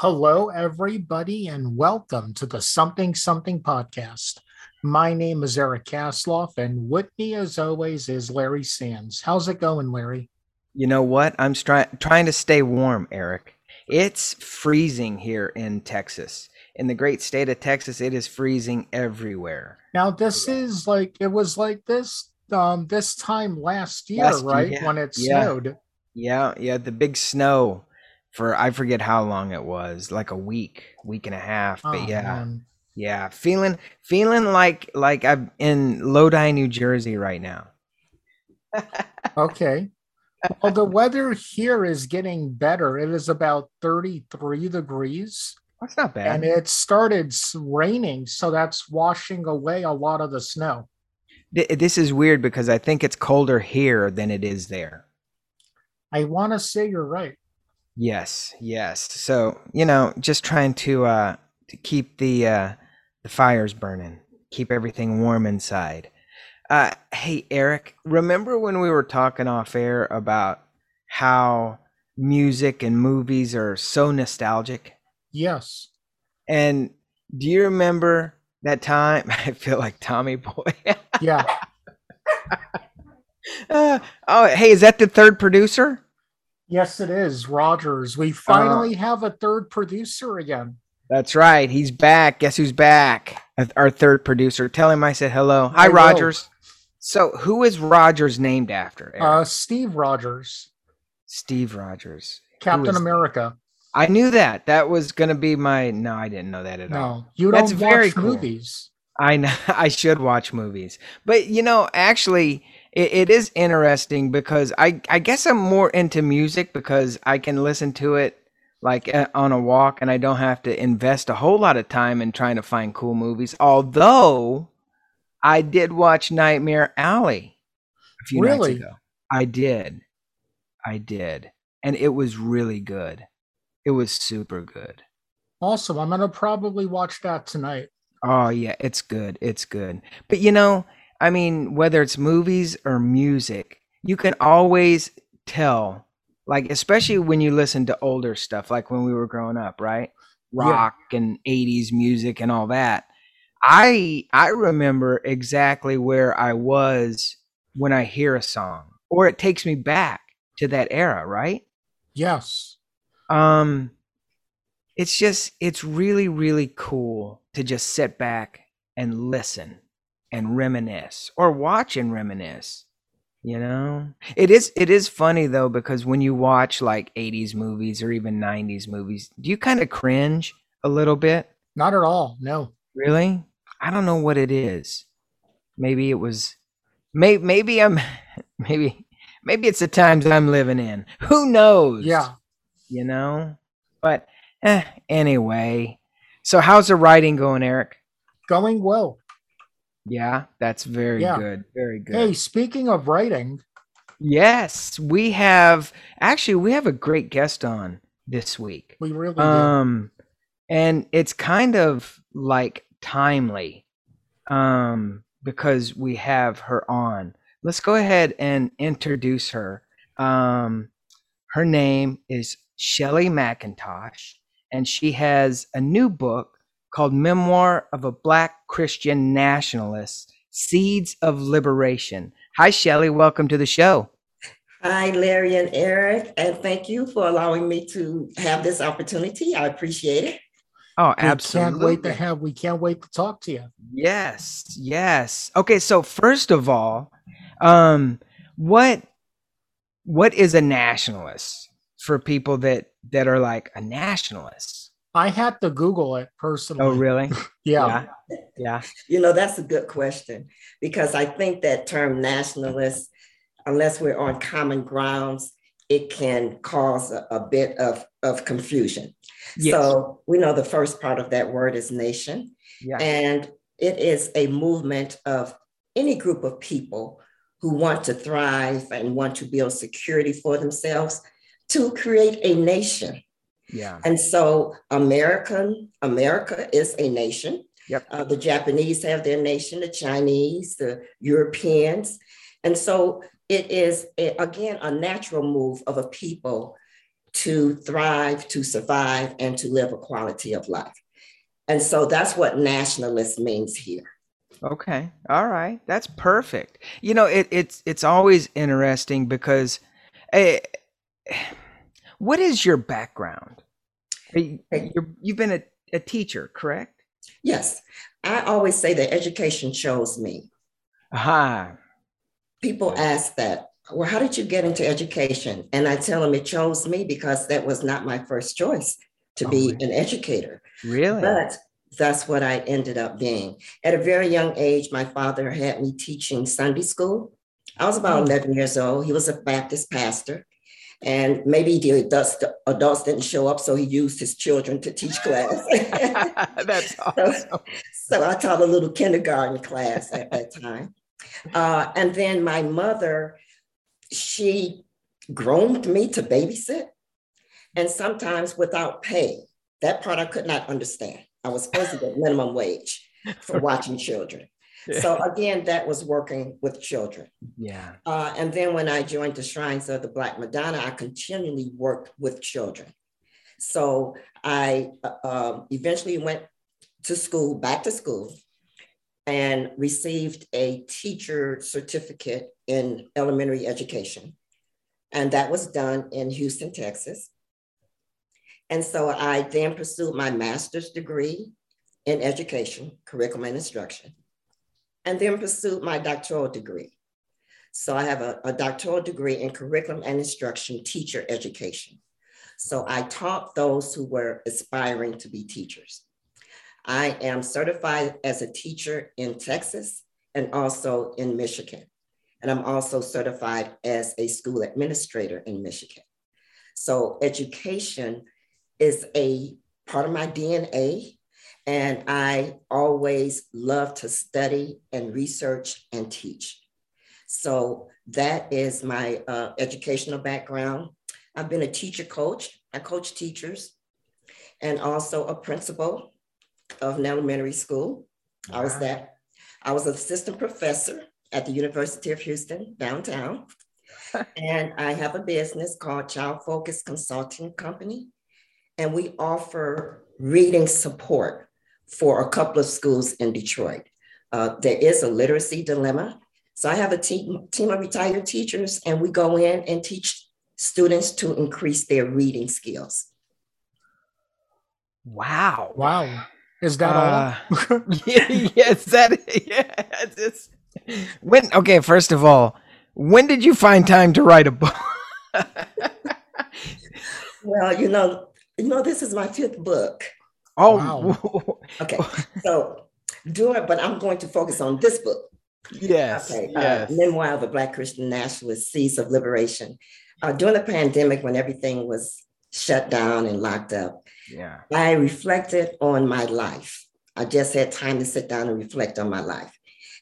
Hello, everybody, and welcome to the Something Something podcast. My name is Eric Kasloff, and with me, as always, is Larry Sands. How's it going, Larry? You know what? I'm stri- trying to stay warm, Eric. It's freezing here in Texas. In the great state of Texas, it is freezing everywhere. Now, this is like it was like this um this time last year, Last- right? yeah, when it yeah. snowed. Yeah, yeah, the big snow for I forget how long it was, like a week, week and a half. But Oh, yeah, man. yeah, feeling feeling like like I'm in Lodi, New Jersey right now. Okay. Well, the weather here is getting better. It is about 33 degrees, That's not bad. and it started raining, so that's washing away a lot of the snow. This is weird because I think it's colder here than it is there. I want to say you're right. Yes, yes. So, you know, just trying to uh to keep the uh the fires burning, keep everything warm inside. Uh hey Eric, remember when we were talking off air about how music and movies are so nostalgic? Yes. And do you remember that time? I feel like Tommy Boy. Yeah. Uh, oh, hey, is that the third producer? Yes, it is. Rogers. Uh, We finally have a third producer again. That's right. He's back. Guess who's back? Our third producer. Tell him I said hello. Hi, will. Rogers. So, who is Rogers named after? Eric? Uh, Steve Rogers, Steve Rogers. Captain is that? America. I knew that. That was going to be my. No, I didn't know that at all. No, you don't That's very watch cool. movies. I know. I should watch movies, but you know, actually, it, it is interesting because I I guess I'm more into music because I can listen to it like uh, on a walk, and I don't have to invest a whole lot of time in trying to find cool movies. Although, I did watch Nightmare Alley a few Really? nights ago. I did, I did, and it was really good. It was super good. Awesome. I'm gonna probably watch that tonight. Oh yeah, it's good. It's good. But you know, I mean, whether it's movies or music, you can always tell, like especially when you listen to older stuff, like when we were growing up, right? Yeah. Rock and 80s music and all that. I I remember exactly where I was when I hear a song, or it takes me back to that era, right? Yes. um it's just it's really really cool to just sit back and listen and reminisce or watch and reminisce you know it is it is funny though because when you watch like 80s movies or even 90s movies do you kind of cringe a little bit Not at all. No. really i don't know what it is maybe it was may, maybe i'm maybe maybe it's the times i'm living in who knows Yeah. you know but eh, anyway so how's the writing going eric Going well. Yeah that's very Yeah. good very good. Hey, speaking of writing, yes we have actually we have a great guest on this week. We really um and it's kind of like timely um because we have her on. Let's go ahead and introduce her. Um her name is Shelley McIntosh and she has a new book called Memoir of a Black Christian Nationalist Seeds of Liberation hi Shelley welcome to the show Hi, Larry and Eric, and thank you for allowing me to have this opportunity. I appreciate it. oh absolutely. we absolutely can't wait to have. We can't wait to talk to you. Yes, yes. Okay, so first of all, um, what what is a nationalist for people that that are like a nationalist? I had to Google it oh, personally. Oh, really? Yeah. yeah, yeah. You know, that's a good question because I think that term nationalist, unless we're on common grounds, it can cause a, a bit of, of confusion. Yes. So we know the first part of that word is nation. yeah. And it is a movement of any group of people who want to thrive and want to build security for themselves to create a nation. Yeah. And so American, America is a nation. Yep. Uh, the Japanese have their nation, the Chinese, the Europeans. And so it is, a- again, a natural move of a people to thrive, to survive, and to live a quality of life. And so that's what nationalist means here. Okay. All right. That's perfect. You know, it, it's it's always interesting because uh, what is your background? You, have been a, a teacher, correct? Yes. I always say that education chose me. Aha. People ask that, well, how did you get into education? And I tell them it chose me because that was not my first choice to oh, be an educator. Really? But that's what I ended up being. At a very young age, my father had me teaching Sunday school. I was about hmm. 11 years old. He was a Baptist pastor. And maybe the adults, the adults didn't show up, so he used his children to teach class. That's awesome. so, so, I taught a little kindergarten class at that time. Uh, and then my mother, she groomed me to babysit, and sometimes without pay. That part I could not understand. I was supposed to get minimum wage for watching children. So again, that was working with children. Yeah. Uh, and then when I joined the Shrines of the Black Madonna, I continually worked with children. So I uh, um, eventually went to school, back to school, and received a teacher certificate in elementary education. And that was done in Houston, Texas. And so I then pursued my master's degree in education, curriculum and instruction, and then pursued my doctoral degree. So I have a, a doctoral degree in curriculum and instruction, teacher education. So I taught those who were aspiring to be teachers. I am certified as a teacher in Texas and also in Michigan. And I'm also certified as a school administrator in Michigan. So education is a part of my DNA. And I always love to study and research and teach. So that is my uh, educational background. I've been a teacher coach. I coach teachers and also a principal of an elementary school. Wow. I was that. I was an assistant professor at the University of Houston downtown. and I have a business called Child Focus Consulting Company and we offer reading support for a couple of schools in Detroit. Uh, there is a literacy dilemma. So I have a team, team of retired teachers, and we go in and teach students to increase their reading skills. Wow. Wow. Is that uh, all? yeah, yes, that yeah. It's, when okay, first of all, when did you find time to write a book? well, you know, you know, this is my fifth book. Oh, wow. okay. So do it, but I'm going to focus on this book. Yes. Okay. Uh, yes. Uh, Memoir of a Black Christian Nationalist, Seeds of Liberation. Uh, during the pandemic, when everything was shut down and locked up, yeah, I reflected on my life. I just had time to sit down and reflect on my life.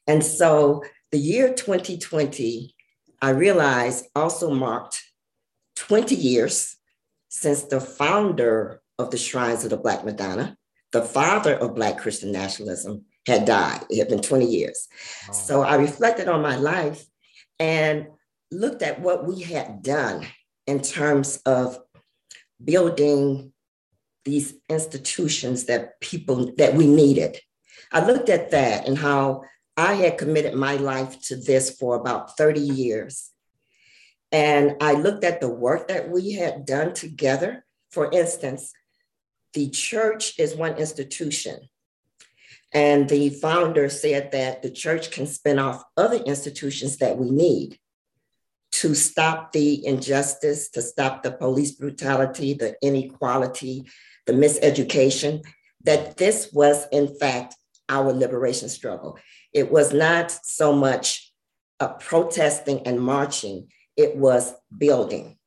And so the year 2020, I realized also marked 20 years since the founder of the Shrines of the Black Madonna, the father of Black Christian nationalism, had died. It had been 20 years. Oh. So I reflected on my life and looked at what we had done in terms of building these institutions that people that we needed. I looked at that and how I had committed my life to this for about 30 years. And I looked at the work that we had done together. For instance, the church is one institution. And the founder said that the church can spin off other institutions that we need to stop the injustice, to stop the police brutality, the inequality, the miseducation, that this was, in fact, our liberation struggle. It was not so much a protesting and marching, it was building.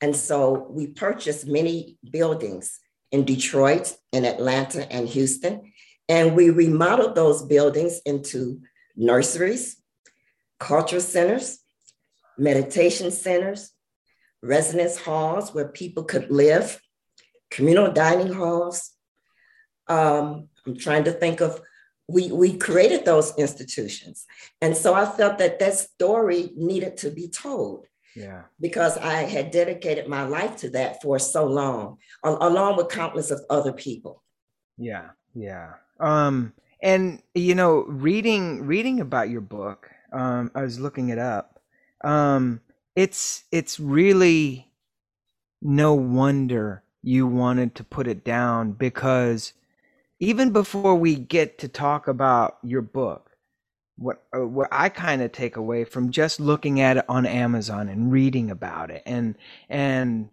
And so we purchased many buildings in Detroit, in Atlanta, and Houston. And we remodeled those buildings into nurseries, cultural centers, meditation centers, residence halls where people could live, communal dining halls. Um, I'm trying to think of, we, we created those institutions. And so I felt that that story needed to be told. Yeah. Because I had dedicated my life to that for so long, along with countless of other people. Yeah. Yeah. Um, and you know, reading reading about your book, um, I was looking it up. Um, it's it's really no wonder you wanted to put it down because even before we get to talk about your book, what uh, what I kind of take away from just looking at it on Amazon and reading about it and and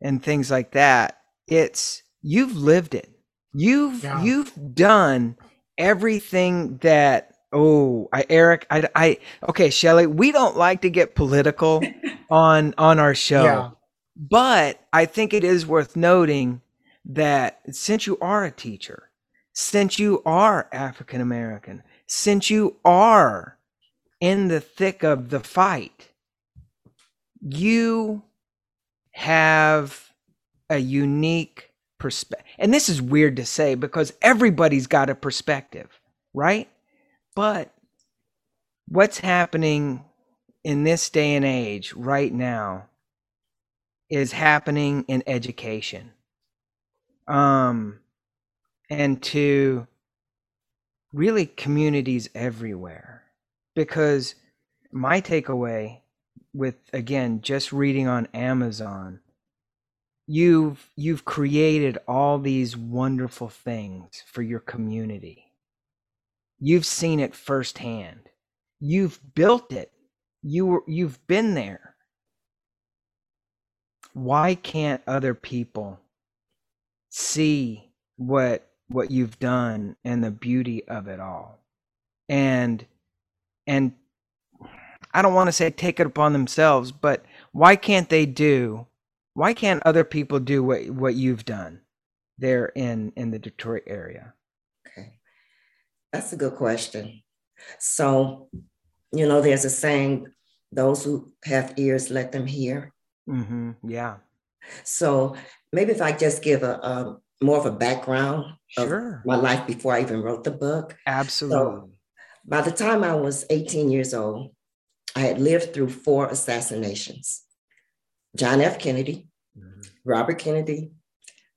and things like that, it's you've lived it. You've yeah. you've done everything that oh I Eric I I okay Shelley we don't like to get political on on our show yeah. but I think it is worth noting that since you are a teacher since you are African American since you are in the thick of the fight you have a unique perspective. And this is weird to say because everybody's got a perspective, right? But what's happening in this day and age right now is happening in education. Um, and to really communities everywhere. Because my takeaway with, again, just reading on Amazon you've you've created all these wonderful things for your community. You've seen it firsthand. You've built it. You you've been there. Why can't other people see what what you've done and the beauty of it all and and i don't want to say take it upon themselves but why can't they do why can't other people do what what you've done there in in the Detroit area? Okay, that's a good question. So, you know, there's a saying: "Those who have ears, let them hear." Mm-hmm. Yeah. So maybe if I just give a, a more of a background sure. of my life before I even wrote the book. Absolutely. So by the time I was 18 years old, I had lived through four assassinations. John F. Kennedy, mm-hmm. Robert Kennedy,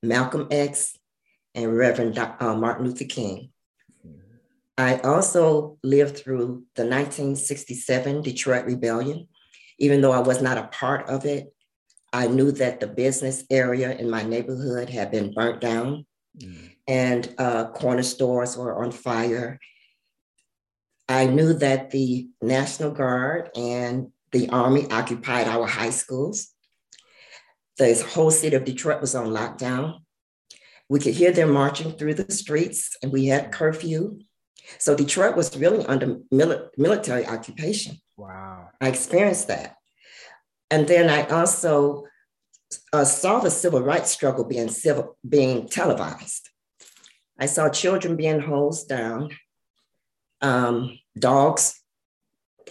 Malcolm X, and Reverend uh, Martin Luther King. Mm-hmm. I also lived through the 1967 Detroit Rebellion. Even though I was not a part of it, I knew that the business area in my neighborhood had been burnt down mm-hmm. and uh, corner stores were on fire. I knew that the National Guard and the Army occupied our high schools. The whole city of Detroit was on lockdown. We could hear them marching through the streets, and we had curfew. So Detroit was really under mili- military occupation. Wow. I experienced that. And then I also uh, saw the civil rights struggle being civil, being televised. I saw children being hosed down, um, dogs,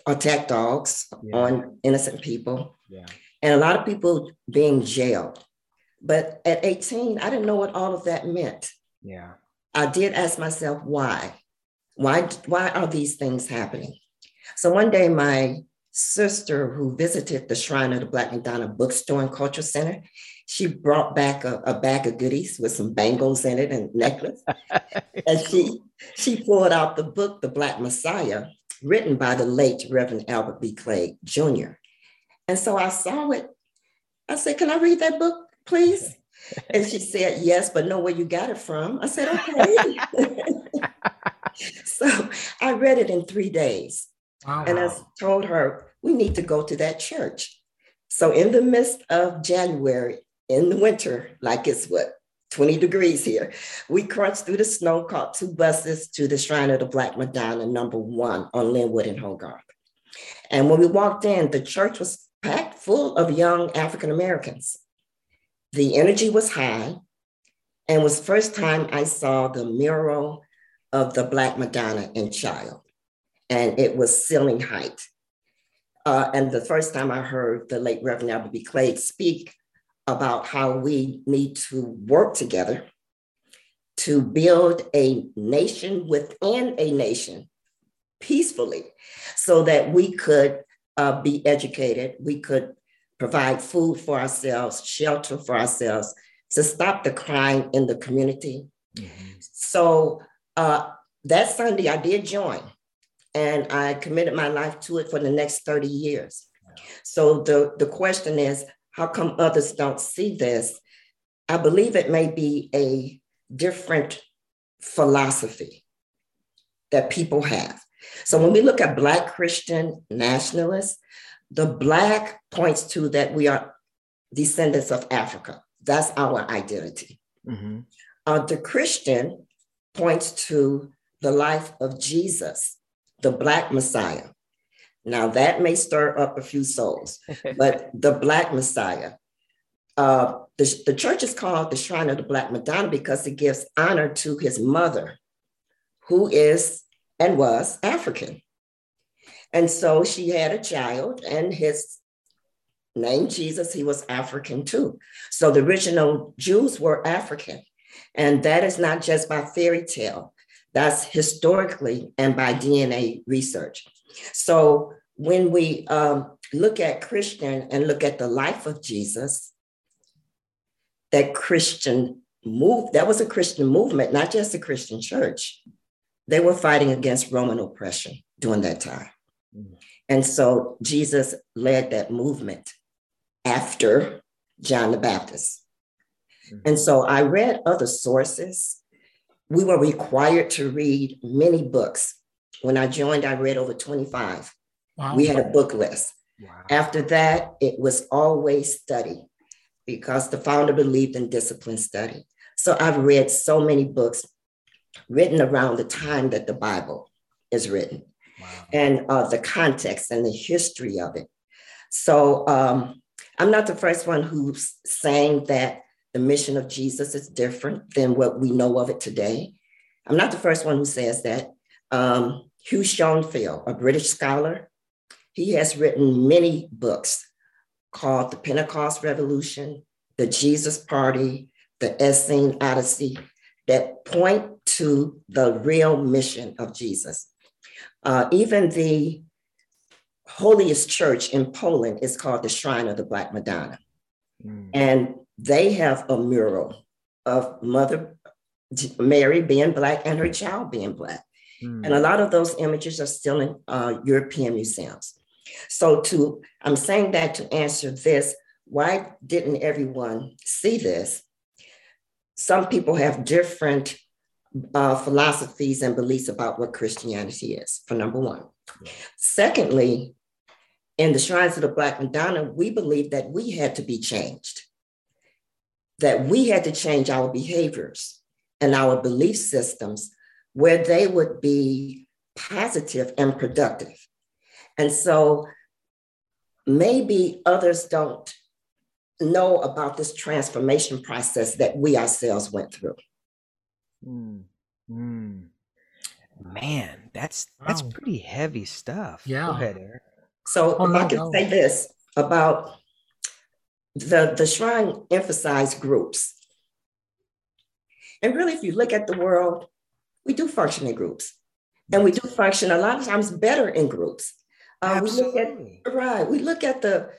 attack dogs yeah. on innocent people. Yeah and a lot of people being jailed. But at 18, I didn't know what all of that meant. Yeah. I did ask myself why. Why why are these things happening? So one day my sister who visited the Shrine of the Black Madonna bookstore and cultural center, she brought back a, a bag of goodies with some bangles in it and necklace. and she she pulled out the book, The Black Messiah, written by the late Reverend Albert B. Cleage Jr. And so I saw it. I said, Can I read that book, please? And she said, Yes, but know where you got it from. I said, Okay. so I read it in three days. Wow. And I told her, We need to go to that church. So, in the midst of January, in the winter, like it's what, 20 degrees here, we crunched through the snow, caught two buses to the Shrine of the Black Madonna, number one on Linwood and Hogarth. And when we walked in, the church was packed full of young African Americans. The energy was high, and was first time I saw the mural of the Black Madonna and Child, and it was ceiling height. Uh, and the first time I heard the late Reverend Albert B. Cleage speak about how we need to work together to build a nation within a nation peacefully so that we could uh, be educated, we could provide food for ourselves, shelter for ourselves, to stop the crime in the community. Mm-hmm. So uh, that Sunday, I did join and I committed my life to it for the next 30 years. So the, the question is how come others don't see this? I believe it may be a different philosophy that people have. So when we look at Black Christian nationalists, the Black points to that we are descendants of Africa. That's our identity. Mm-hmm. Uh, the Christian points to the life of Jesus, the Black Messiah. Now, that may stir up a few souls, but the Black Messiah. Uh, the, the church is called the Shrine of the Black Madonna because it gives honor to his mother, who is and was African. And so she had a child, and his name Jesus, he was African too. So the original Jews were African. And that is not just by fairy tale, that's historically and by DNA research. So when we um, look at Christian and look at the life of Jesus, that Christian move, that was a Christian movement, not just a Christian church. They were fighting against Roman oppression during that time. Mm. And so Jesus led that movement after John the Baptist. Mm. And so I read other sources. We were required to read many books. When I joined, I read over 25. Wow. We had a book list. Wow. After that, it was always study because the founder believed in discipline study. So I've read so many books written around the time that the Bible is written wow. and uh, the context and the history of it. So um, I'm not the first one who's saying that the mission of Jesus is different than what we know of it today. I'm not the first one who says that. Um, Hugh Schonfield, a British scholar, he has written many books called The Pentecost Revolution, The Jesus Party, The Essene Odyssey, that point to the real mission of Jesus. Uh, even the holiest church in Poland is called the Shrine of the Black Madonna. Mm. And they have a mural of Mother Mary being Black and her child being Black. Mm. And a lot of those images are still in uh, European museums. So, to I'm saying that to answer this why didn't everyone see this? Some people have different uh, philosophies and beliefs about what Christianity is, for number one. Secondly, in the shrines of the Black Madonna, we believe that we had to be changed, that we had to change our behaviors and our belief systems where they would be positive and productive. And so maybe others don't know about this transformation process that we ourselves went through. Mm, mm. Man, that's that's wow. pretty heavy stuff. Yeah. Go ahead, Eric. So oh, if no, I can no. say this about the the shrine emphasized groups. And really, if you look at the world, we do function in groups. And we do function a lot of times better in groups. Uh, we look at right. We look at the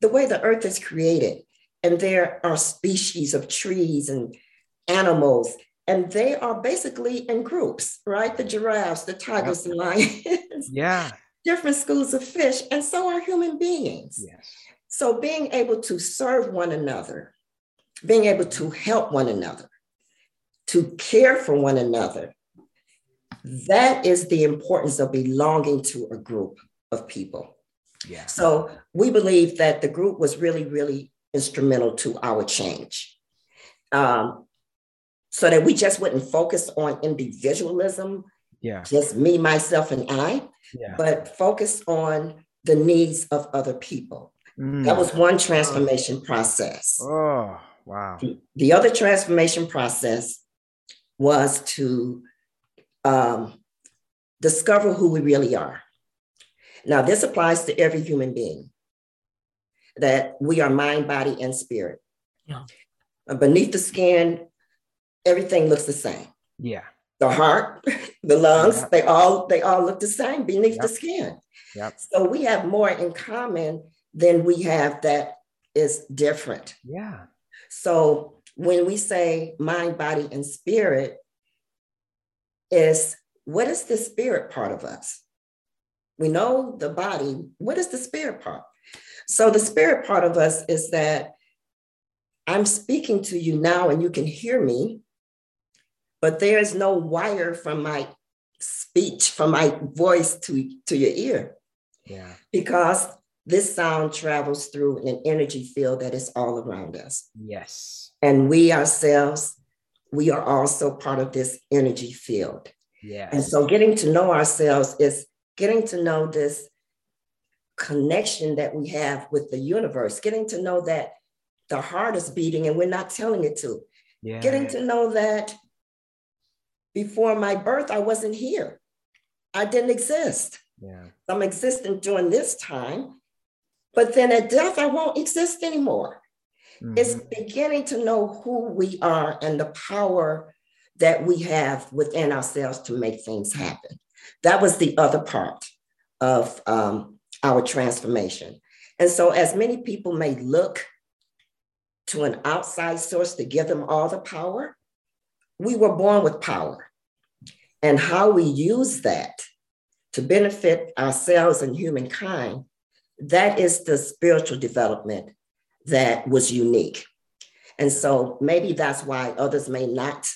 the way the earth is created, and there are species of trees and animals, and they are basically in groups, right? The giraffes, the tigers, the lions. Yeah. Different schools of fish, and so are human beings. Yes. So being able to serve one another, being able to help one another, to care for one another, that is the importance of belonging to a group of people. Yeah. So we believe that the group was really, really instrumental to our change. Um, so that we just wouldn't focus on individualism, yeah, just me, myself, and I, yeah. but focus on the needs of other people. Mm. That was one transformation process. Oh, wow. The, the other transformation process was to um, discover who we really are. Now, this applies to every human being that we are mind, body, and spirit. Yeah. Uh, beneath the skin, everything looks the same. Yeah. The heart, the lungs, yeah. they all they all look the same beneath yep. the skin. Yep. So we have more in common than we have that is different. Yeah. So when we say mind, body, and spirit, is what is the spirit part of us? We know the body. What is the spirit part? So the spirit part of us is that I'm speaking to you now and you can hear me, but there is no wire from my speech, from my voice to, to your ear. Yeah. Because this sound travels through an energy field that is all around us. Yes. And we ourselves, we are also part of this energy field. Yes. And so getting to know ourselves is getting to know this connection that we have with the universe, getting to know that the heart is beating and we're not telling it to. yeah. Getting to know that before my birth, I wasn't here. I didn't exist. yeah. I'm existing during this time, but then at death, I won't exist anymore. It's Mhm. beginning to know who we are and the power that we have within ourselves to make things happen. That was the other part of um, our transformation. And so, as many people may look to an outside source to give them all the power, we were born with power. And how we use that to benefit ourselves and humankind, that is the spiritual development that was unique. And so maybe that's why others may not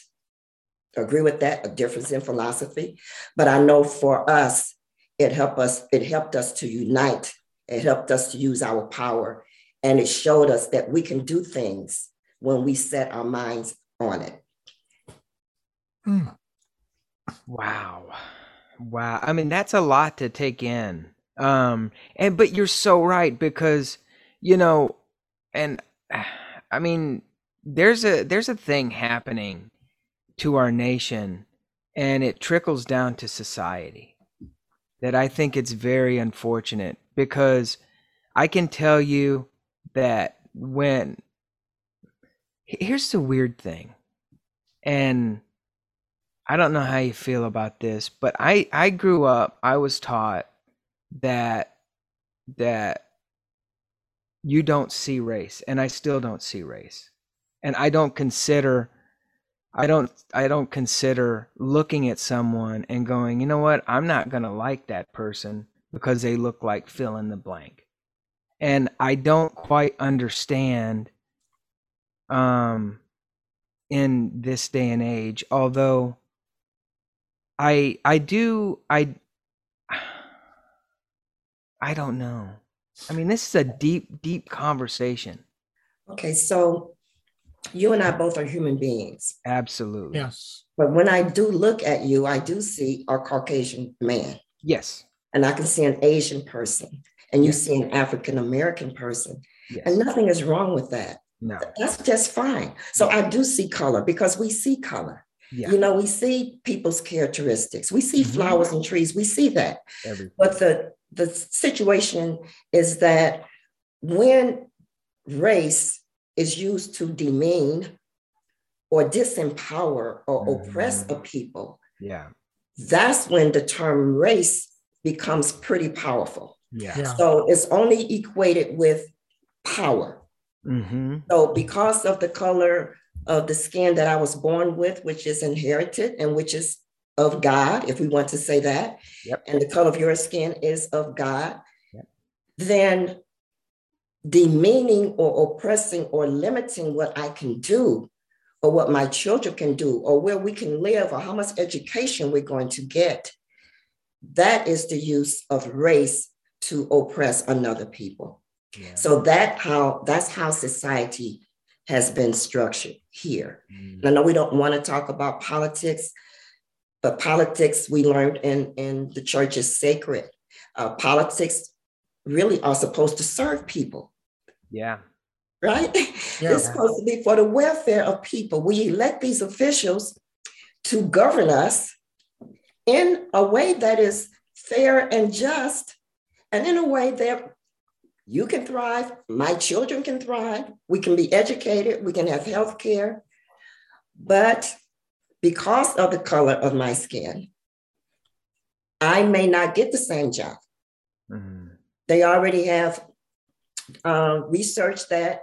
agree with that, a difference in philosophy. But I know for us, it helped us, it helped us to unite, it helped us to use our power, and it showed us that we can do things when we set our minds on it. Hmm. Wow. Wow. I mean, that's a lot to take in. Um and but you're so right because you know and I mean there's a there's a thing happening to our nation and it trickles down to society that I think it's very unfortunate because I can tell you that when here's the weird thing and I don't know how you feel about this, but I I grew up I was taught that that you don't see race and I still don't see race. And I don't consider I don't I don't consider looking at someone and going, "You know what? I'm not going to like that person because they look like fill in the blank." And I don't quite understand um in this day and age, although I I do I I don't know. I mean, this is a deep deep conversation. Okay, so you and I both are human beings. Absolutely. Yes. But when I do look at you, I do see a Caucasian man, Yes. and I can see an Asian person, and you see an African American person. Yes. And nothing is wrong with that. no. That's just fine. So I do see color because we see color. Yeah. You know, we see people's characteristics. We see Mhm. flowers and trees. We see that. Everything. But the the situation is that when race is used to demean or disempower or oppress a people, Yeah. that's when the term race becomes pretty powerful. Yeah. Yeah. So it's only equated with power. Mm-hmm. So, because of the color of the skin that I was born with, which is inherited and which is of God, if we want to say that, Yep. and the color of your skin is of God, Yep. then demeaning or oppressing or limiting what I can do or what my children can do or where we can live or how much education we're going to get, that is the use of race to oppress another people. Yeah. So that how that's how society has been structured here. Mm. And I know we don't want to talk about politics, but politics we learned in, in the church is sacred. Uh, politics really are supposed to serve people, Yeah. right? Yeah. It's supposed to be for the welfare of people. We elect these officials to govern us in a way that is fair and just, and in a way that you can thrive, my children can thrive, we can be educated, we can have health care. But because of the color of my skin, I may not get the same job. Mhm. They already have uh, research that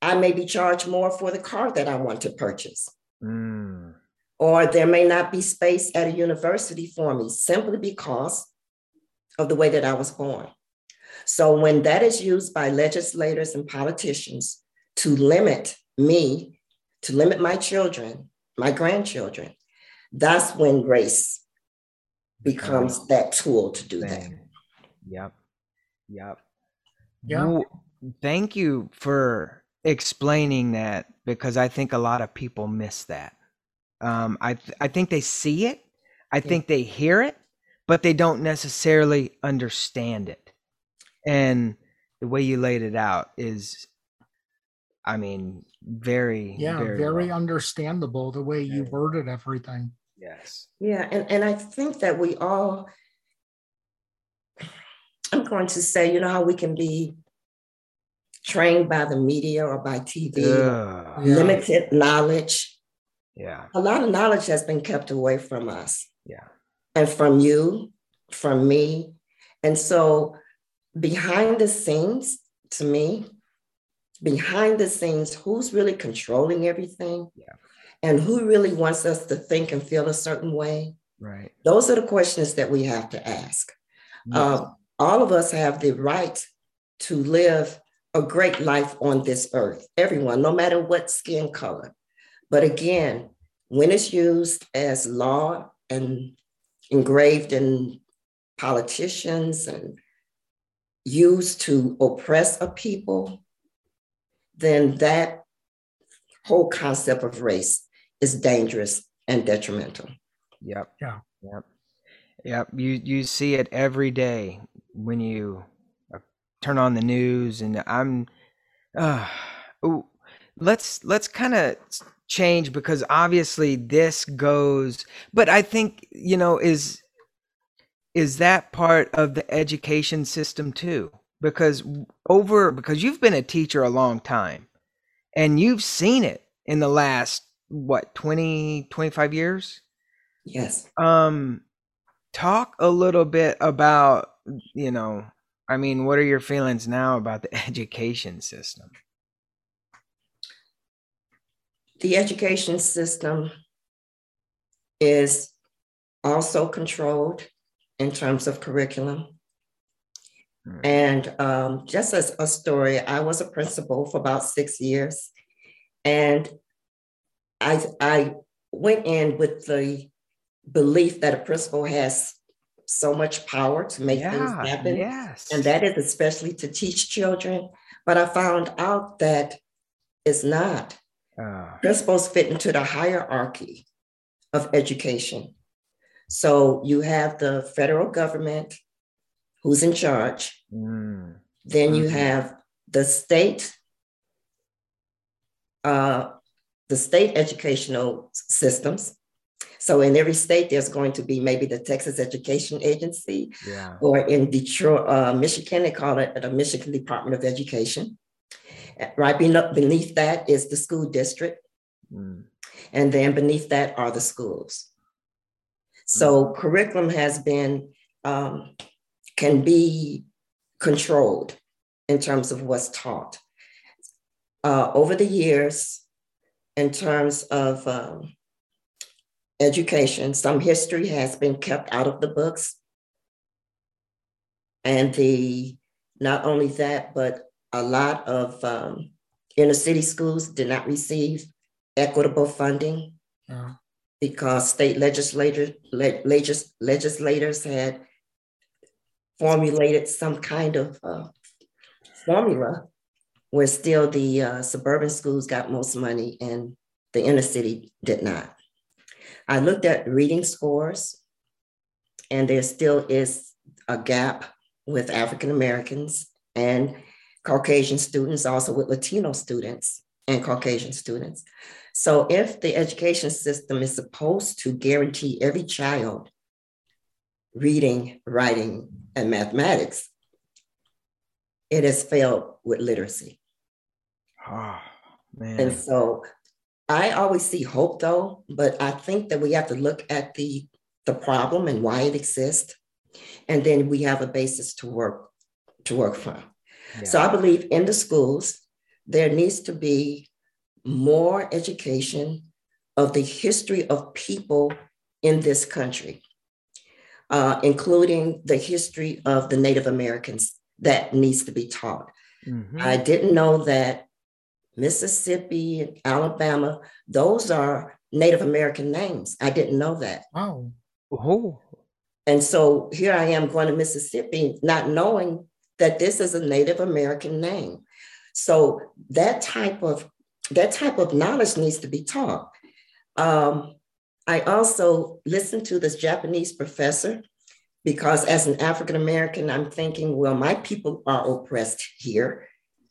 I may be charged more for the car that I want to purchase. Mm. Or there may not be space at a university for me simply because of the way that I was born. So when that is used by legislators and politicians to limit me, to limit my children, my grandchildren, that's when race becomes that tool to do that. Yep. Yep. Yeah. Well, thank you for explaining that because I think a lot of people miss that. Um, I th- I think they see it, I yeah. think they hear it, but they don't necessarily understand it. And the way you laid it out is, I mean, very yeah, very, very well. understandable the way you worded everything. Yes. Yeah, and and I think that we all. I'm going to say, you know how we can be trained by the media or by TV, uh, limited yeah. knowledge. Yeah. A lot of knowledge has been kept away from us. Yeah. And from you, from me. And so behind the scenes, to me, behind the scenes, who's really controlling everything? Yeah. And who really wants us to think and feel a certain way? Right. Those are the questions that we have to ask. Yes. Um, all of us have the right to live a great life on this earth, everyone, no matter what skin color. But again, when it's used as law and engraved in politicians and used to oppress a people, then that whole concept of race is dangerous and detrimental. Yep. Yeah. Yep. Yep. You you see it every day when you turn on the news and I'm uh ooh, let's let's kind of change because obviously this goes but I think you know is is that part of the education system too because over because you've been a teacher a long time and you've seen it in the last what 20 25 years yes um talk a little bit about you know I mean, what are your feelings now about the education system? The education system is also controlled in terms of curriculum. And um, just as a story, I was a principal for about six years. And I, I went in with the belief that a principal has so much power to make yeah, things happen. Yes. And that is especially to teach children. But I found out that it's not. Uh, Principals fit into the hierarchy of education. So you have the federal government who's in charge. Mm, then you mm-hmm. have the state, uh, the state educational systems, so in every state, there's going to be maybe the Texas Education Agency, yeah. or in Detroit, uh, Michigan, they call it the Michigan Department of Education. Right beneath that is the school district. Mm. And then beneath that are the schools. So mm. curriculum has been, um, can be controlled in terms of what's taught. Uh, over the years, in terms of um, education. Some history has been kept out of the books. And the not only that, but a lot of um, inner city schools did not receive equitable funding uh-huh. because state legislators le- legis- legislators had formulated some kind of uh, formula where still the uh, suburban schools got most money and the inner city did not. I looked at reading scores, and there still is a gap with African Americans and Caucasian students, also with Latino students and Caucasian students. So, if the education system is supposed to guarantee every child reading, writing, and mathematics, it has failed with literacy. Oh, man. And so I always see hope though, but I think that we have to look at the the problem and why it exists, and then we have a basis to work to work from. Yeah. So I believe in the schools, there needs to be more education of the history of people in this country, uh, including the history of the Native Americans that needs to be taught. Mm-hmm. I didn't know that Mississippi and Alabama, those are Native American names. I didn't know that. Oh. Oh. And so here I am going to Mississippi, not knowing that this is a Native American name. So that type of that type of knowledge needs to be taught. Um, I also listened to this Japanese professor because as an African American, I'm thinking, well, my people are oppressed here.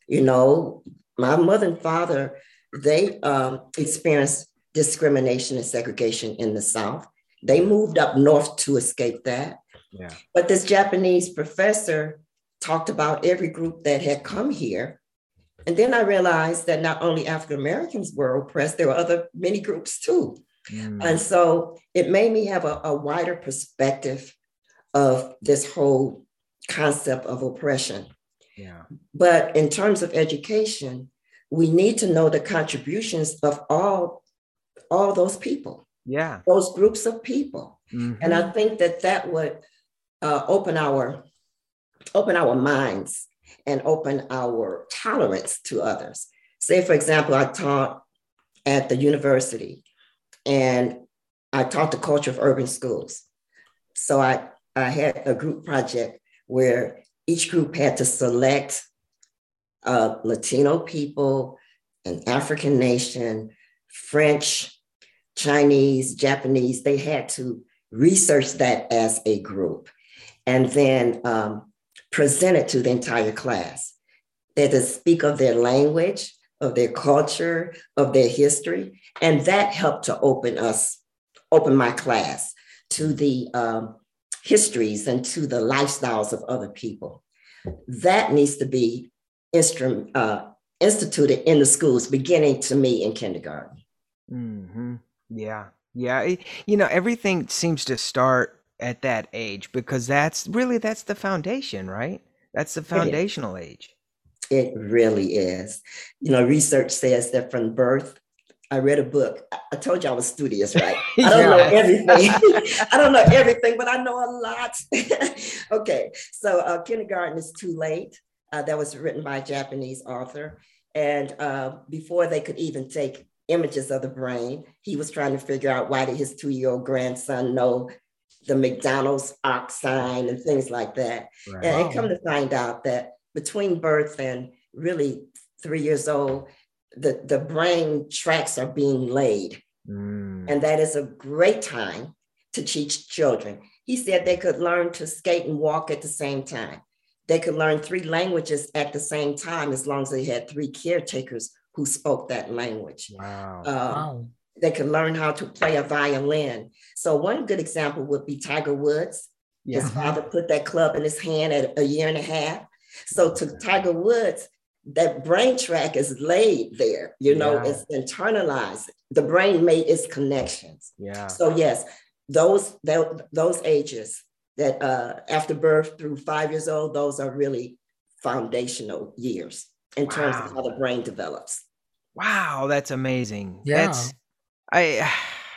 You know, my mother and father, they um, experienced discrimination and segregation in the South. They moved up north to escape that. Yeah. But this Japanese professor talked about every group that had come here. And then I realized that not only African Americans were oppressed, there were other many groups too. Mm. And so it made me have a, a wider perspective of this whole concept of oppression. Yeah. But in terms of education, we need to know the contributions of all all those people. Yeah. Those groups of people. Mm-hmm. And I think that that would uh, open our open our minds and open our tolerance to others. Say, for example, I taught at the university and I taught the culture of urban schools. So I, I had a group project where each group had to select uh, Latino people, an African nation, French, Chinese, Japanese. They had to research that as a group and then um, present it to the entire class. They had to speak of their language, of their culture, of their history. And that helped to open us, open my class to the um, histories and to the lifestyles of other people. That needs to be instru- uh, instituted in the schools, beginning to me in kindergarten. Mm-hmm. Yeah. Yeah. You know, everything seems to start at that age because that's really that's the foundation, right? That's the foundational age. It really is. You know, research says that from birth, I read a book. I told you I was studious, right? I don't yeah. know everything. I don't know everything, but I know a lot. okay, so uh, kindergarten is too late. Uh, that was written by a Japanese author, and uh, before they could even take images of the brain, he was trying to figure out why did his two-year-old grandson know the McDonald's ox sign and things like that. Right. And I come to find out that between birth and really three years old, the, the brain tracks are being laid. Mm. And that is a great time to teach children. He said they could learn to skate and walk at the same time. They could learn three languages at the same time as long as they had three caretakers who spoke that language. Wow. Um, wow. They could learn how to play a violin. So, one good example would be Tiger Woods. Yeah. His father put that club in his hand at a year and a half. So, to Tiger Woods, that brain track is laid there, you know, yeah. it's internalized. The brain made its connections. Yeah. So, yes, those, those ages that uh, after birth through five years old, those are really foundational years in wow. terms of how the brain develops. Wow, that's amazing. Yeah. That's I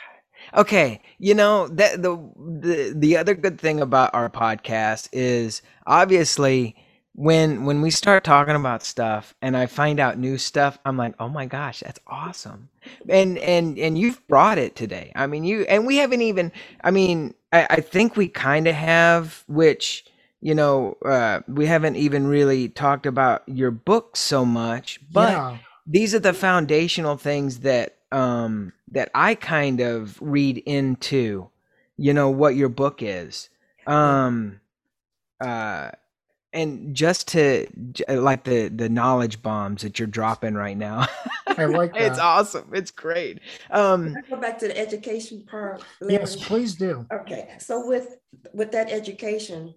okay, you know, that the the the other good thing about our podcast is obviously when when we start talking about stuff and I find out new stuff, I'm like, "Oh my gosh, that's awesome." And and and you've brought it today. I mean, you and we haven't even I mean, I, I think we kind of have which you know, uh, we haven't even really talked about your book so much, but yeah these are the foundational things that um that I kind of read into you know what your book is um uh and just to like the the knowledge bombs that you're dropping right now i like that. it's awesome it's great um go back to the education part yes please do okay so with with that education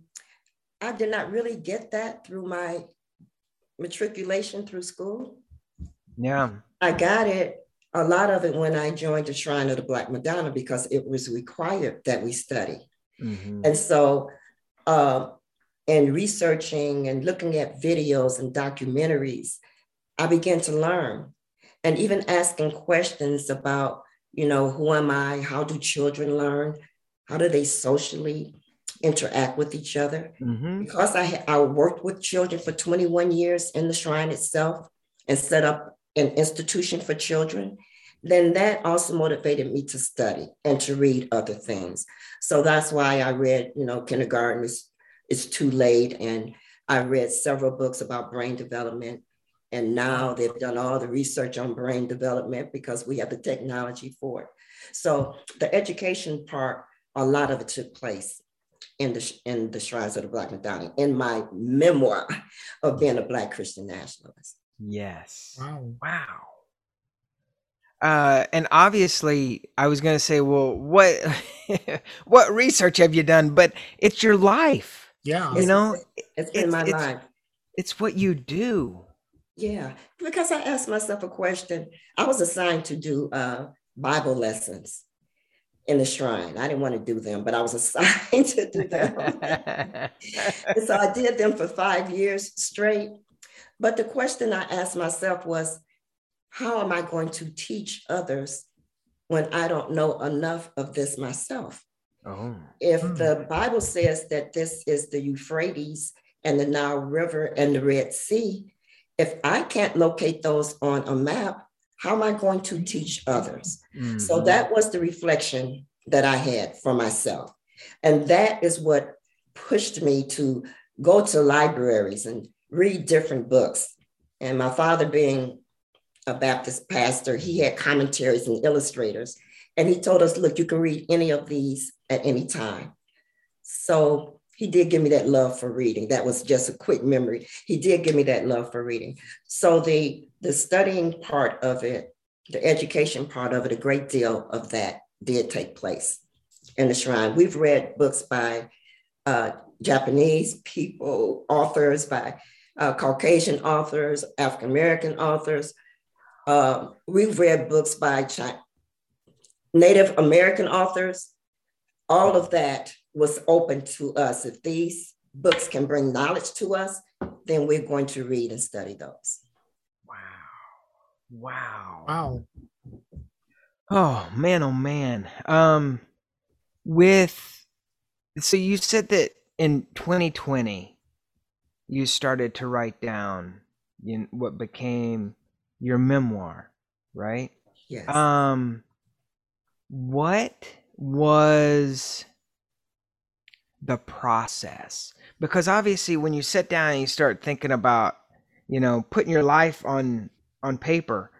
i did not really get that through my matriculation through school yeah. I got it, a lot of it when I joined the Shrine of the Black Madonna because it was required that we study. Mm-hmm. And so uh, and researching and looking at videos and documentaries, I began to learn and even asking questions about, you know, who am I? How do children learn? How do they socially interact with each other? Mm-hmm. Because I, I worked with children for 21 years in the shrine itself and set up an institution for children, then that also motivated me to study and to read other things. So that's why I read, you know, kindergarten is, is too late. And I read several books about brain development. And now they've done all the research on brain development because we have the technology for it. So the education part, a lot of it took place in the in the shrines of the Black Madonna in my memoir of being a Black Christian nationalist. Yes. Wow. Wow. Uh, and obviously, I was going to say, well, what what research have you done? But it's your life. Yeah, you know, it's, it's my it's, life. It's what you do. Yeah, because I asked myself a question. I was assigned to do uh, Bible lessons in the shrine. I didn't want to do them, but I was assigned to do them. and so I did them for five years straight. But the question I asked myself was, how am I going to teach others when I don't know enough of this myself? Oh. If hmm. the Bible says that this is the Euphrates and the Nile River and the Red Sea, if I can't locate those on a map, how am I going to teach others? Mm-hmm. So that was the reflection that I had for myself. And that is what pushed me to go to libraries and read different books. And my father, being a Baptist pastor, he had commentaries and illustrators. And he told us, look, you can read any of these at any time. So he did give me that love for reading. That was just a quick memory. He did give me that love for reading. So the the studying part of it, the education part of it, a great deal of that did take place in the shrine. We've read books by uh, Japanese people, authors, by uh, Caucasian authors, African American authors. Uh, we've read books by Native American authors. All of that was open to us. If these books can bring knowledge to us, then we're going to read and study those. Wow. Wow. Wow. Oh man, oh man. Um with so you said that in 2020 you started to write down in what became your memoir, right? Yes. Um what was the process? Because obviously when you sit down and you start thinking about, you know, putting your life on on paper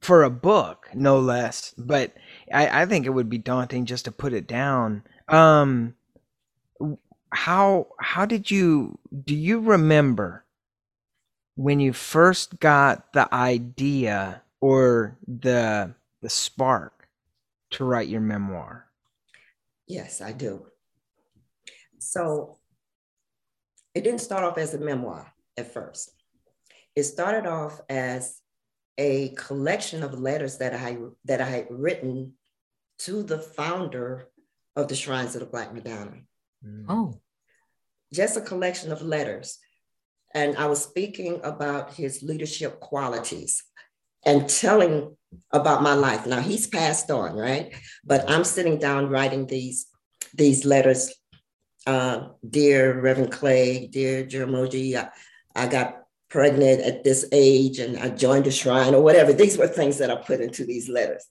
for a book, no less, but I, I think it would be daunting just to put it down. Um how how did you do you remember when you first got the idea or the the spark to write your memoir? Yes, I do. So it didn't start off as a memoir at first. It started off as a collection of letters that I that I had written to the founder of the Shrines of the Black Madonna. Mm. Oh. Just a collection of letters. And I was speaking about his leadership qualities and telling about my life. Now he's passed on, right? But I'm sitting down writing these these letters uh, dear Reverend Cleage, dear Jaramogi, I, I got pregnant at this age and I joined a shrine or whatever. These were things that I put into these letters.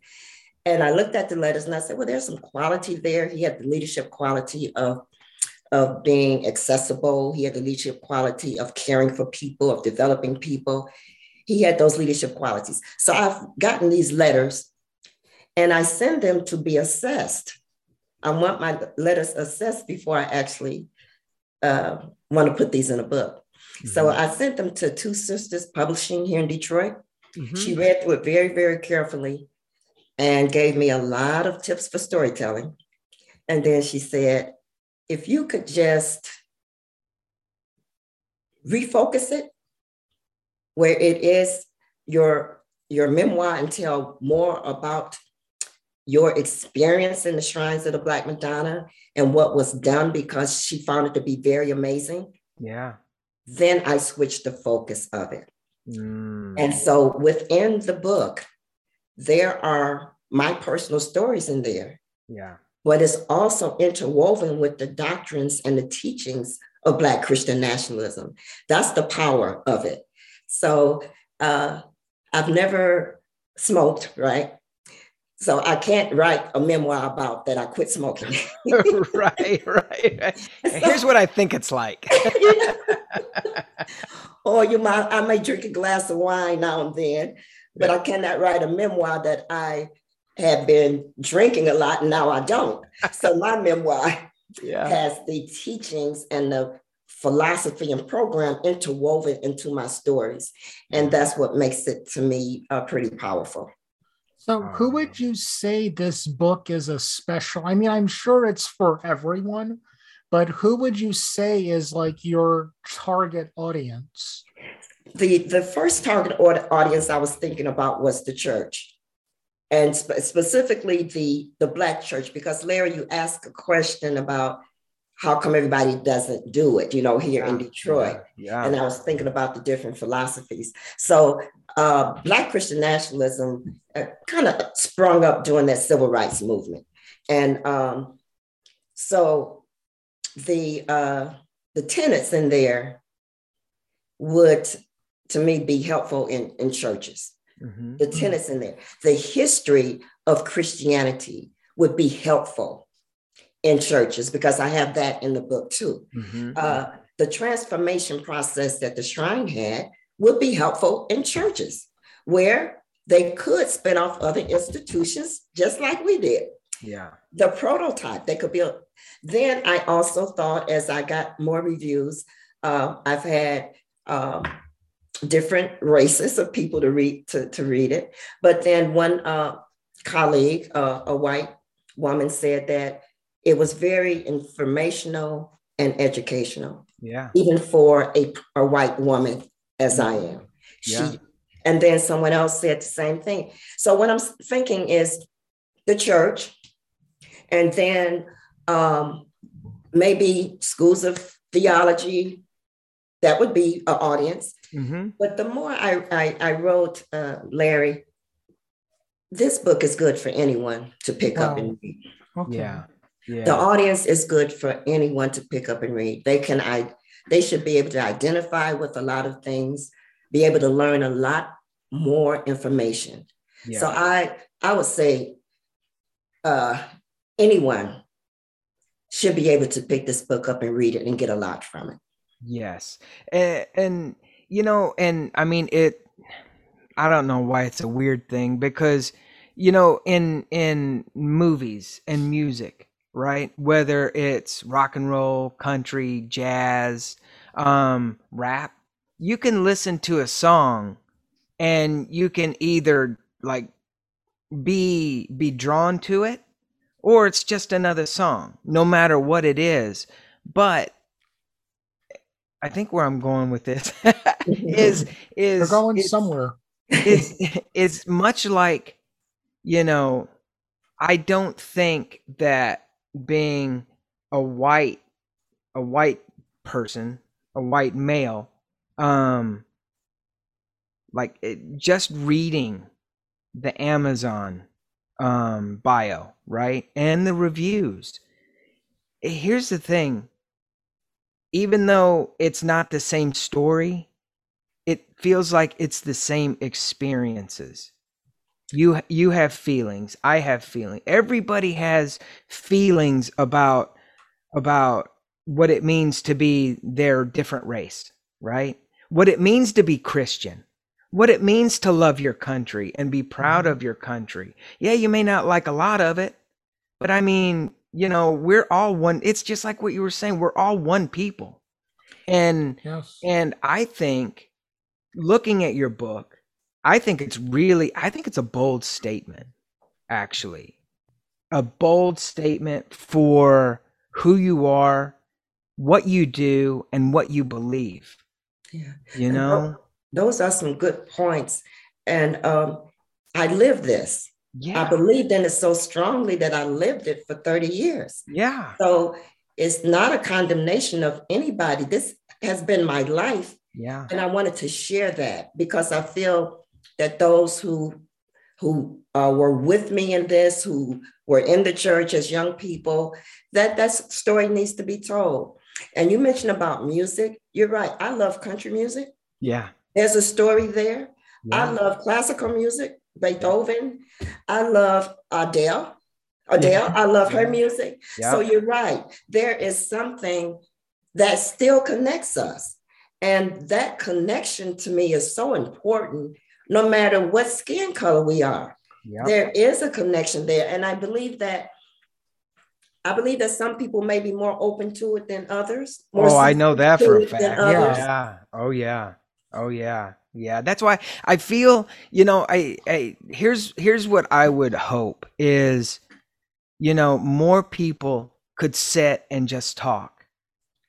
And I looked at the letters and I said, well, there's some quality there. He had the leadership quality of, of being accessible. He had the leadership quality of caring for people, of developing people. He had those leadership qualities. So I've gotten these letters and I send them to be assessed I want my letters assessed before I actually uh, want to put these in a book. Mm-hmm. So I sent them to Two Sisters Publishing here in Detroit. Mm-hmm. She read through it very, very carefully and gave me a lot of tips for storytelling. And then she said, if you could just refocus it where it is your your memoir and tell more about your experience in the shrines of the Black Madonna and what was done because she found it to be very amazing. Yeah. Then I switched the focus of it. Mm. And so within the book, there are my personal stories in there, yeah. but it's also interwoven with the doctrines and the teachings of Black Christian nationalism. That's the power of it. So uh, I've never smoked, right? So I can't write a memoir about that I quit smoking. right, right, right. Here's what I think it's like. or you might I may drink a glass of wine now and then, but I cannot write a memoir that I have been drinking a lot and now I don't. So my memoir yeah. has the teachings and the philosophy and program interwoven into my stories. And that's what makes it to me uh, pretty powerful. So, who would you say this book is a special? I mean, I'm sure it's for everyone, but who would you say is like your target audience? The the first target audience I was thinking about was the church, and sp- specifically the the black church. Because Larry, you asked a question about how come everybody doesn't do it, you know, here yeah, in Detroit. Yeah, yeah, And I was thinking about the different philosophies. So uh, Black Christian nationalism uh, kind of sprung up during that civil rights movement. And um, so the uh, the tenets in there would, to me, be helpful in, in churches. Mm-hmm. The tenets in there. The history of Christianity would be helpful in churches because I have that in the book too. Mm-hmm. Uh, the transformation process that the shrine had would be helpful in churches where they could spin off other institutions just like we did. Yeah. The prototype they could build. Then I also thought as I got more reviews, uh, I've had um, different races of people to read to, to read it. But then one uh, colleague, uh, a white woman, said that it was very informational and educational. Yeah. Even for a, a white woman as I am. She yeah. and then someone else said the same thing. So what I'm thinking is the church, and then um, maybe schools of theology. That would be an audience. Mm-hmm. But the more I, I, I wrote, uh, Larry, this book is good for anyone to pick wow. up and read. Okay. Yeah. Yeah. The audience is good for anyone to pick up and read. They can I they should be able to identify with a lot of things, be able to learn a lot more information. Yeah. So I I would say uh, anyone should be able to pick this book up and read it and get a lot from it. Yes. And, and you know, and I mean it I don't know why it's a weird thing because you know in in movies and music right? Whether it's rock and roll, country, jazz, um, rap, you can listen to a song and you can either like be be drawn to it or it's just another song no matter what it is but i think where i'm going with this is is We're going somewhere is is much like you know i don't think that being a white a white person, a white male, um like it, just reading the Amazon um bio, right? And the reviews. Here's the thing. Even though it's not the same story, it feels like it's the same experiences you you have feelings i have feelings everybody has feelings about about what it means to be their different race right? What it means to be christian what it means to love your country and be proud of mm-hmm. your country. Yeah you may not like a lot of it but i mean you know we're all one it's just like what you were saying we're all one people. And yes. and i think looking at your book I think it's really, I think it's a bold statement, actually. A bold statement for who you are, what you do, and what you believe. Yeah. You know? Those are some good points. And um, I live this. Yeah. I believed in it so strongly that I lived it for 30 years. Yeah. So it's not a condemnation of anybody. This has been my life. Yeah. And I wanted to share that because I feel that those who who uh, were with me in this, who were in the church as young people, that that story needs to be told. And you mentioned about music. You're right. I love country music. Yeah. There's a story there. yeah. I love classical music, Beethoven. I love Adele. Adele, Yeah. I love her music. Yeah. So you're right. There is something that still connects us. And that connection to me is so important, no matter what skin color we are. yeah. There is a connection there. And I believe that. I believe that some people may be more open to it than others. Oh, I know that for a fact. others. Yeah. Oh yeah. Oh yeah. Yeah. That's why I feel, you know, I, I here's here's what I would hope is, you know, more people could sit and just talk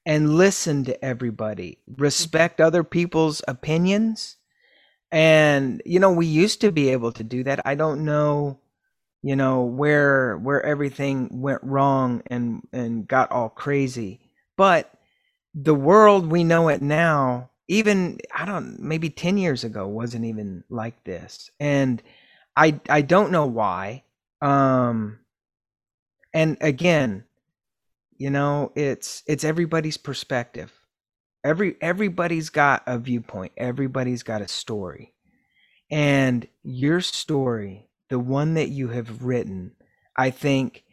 and listen to everybody, respect other people's opinions. And you know, we used to be able to do that. I don't know you know where where everything went wrong and and got all crazy. But the world we know it now even i don't maybe 10 years ago wasn't even like this. And i i don't know why. Um and again you know it's it's everybody's perspective every everybody's got a viewpoint. Everybody's got a story. And your story the one that you have written i think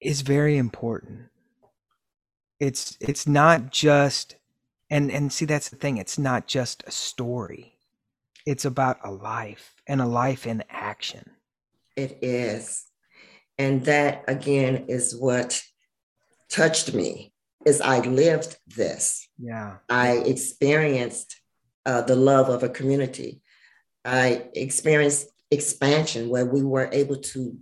is very important. It's it's not just and and see that's the thing it's not just a story. It's about a life and a life in action. It is. And that again is what touched me is I lived this. yeah I experienced uh, the love of a community. I experienced expansion where we were able to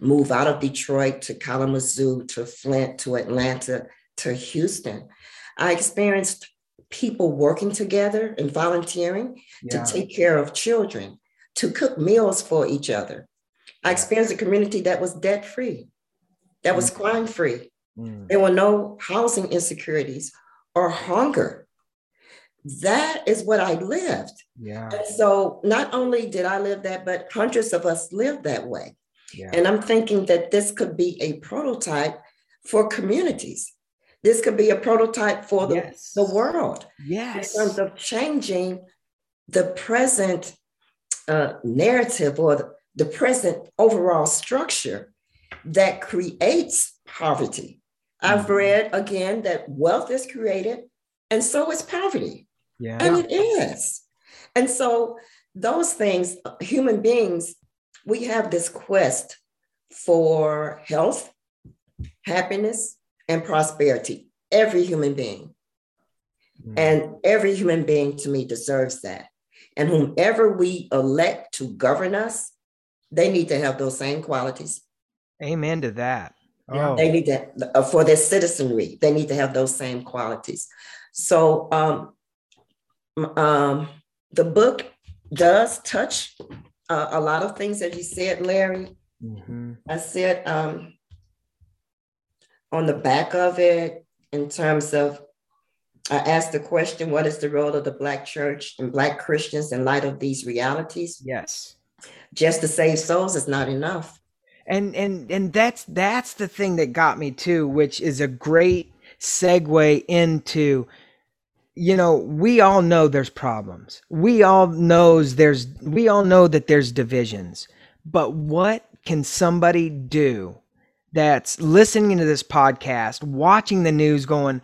move out of Detroit to Kalamazoo to Flint to Atlanta to Houston. I experienced people working together and volunteering yeah to take care of children, to cook meals for each other. I experienced a community that was debt free, that was crime free. Mm, There were no housing insecurities or hunger. That is what I lived. yeah And so not only did I live that, but hundreds of us lived that way. yeah And I'm thinking that this could be a prototype for communities. This could be a prototype for the, yes the world Yes. in terms of changing the present uh, narrative or the, the present overall structure that creates poverty. I've Mhm. read again that wealth is created and so is poverty. yeah And it is. And so those things, human beings, we have this quest for health, happiness, and prosperity. Every human being. Mm, And every human being to me deserves that. And whomever we elect to govern us, they need to have those same qualities. amen to that. Oh They need to, uh, for their citizenry, they need to have those same qualities. So um, um, the book does touch uh, a lot of things that you said, Larry. mhm. I said um, on the back of it, in terms of, I asked the question, what is the role of the Black church and Black Christians in light of these realities? yes Just to save souls is not enough. And and and that's that's the thing that got me too which is a great segue into you know we all know there's problems. We all knows there's we all know that there's divisions. But what can somebody do that's listening to this podcast watching the news going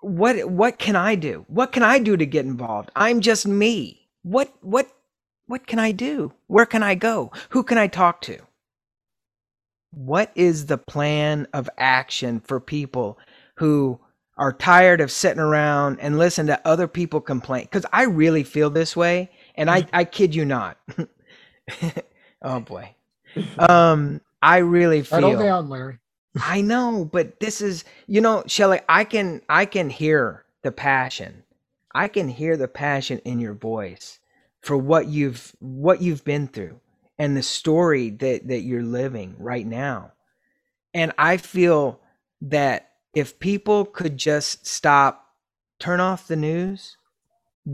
what what can i do? What can i do to get involved? I'm just me. What what what can i do? Where can i go? Who can i talk to what is the plan of action for people who are tired of sitting around and listen to other people complain? Because i really feel this way and i i kid you not. Oh boy. Um i really feel down, Larry. I know, but this is, you know, Shelley, I can I can hear the passion. I can hear the passion in your voice for what you've what you've been through and the story that that you're living right now. And I feel that if people could just stop, turn off the news,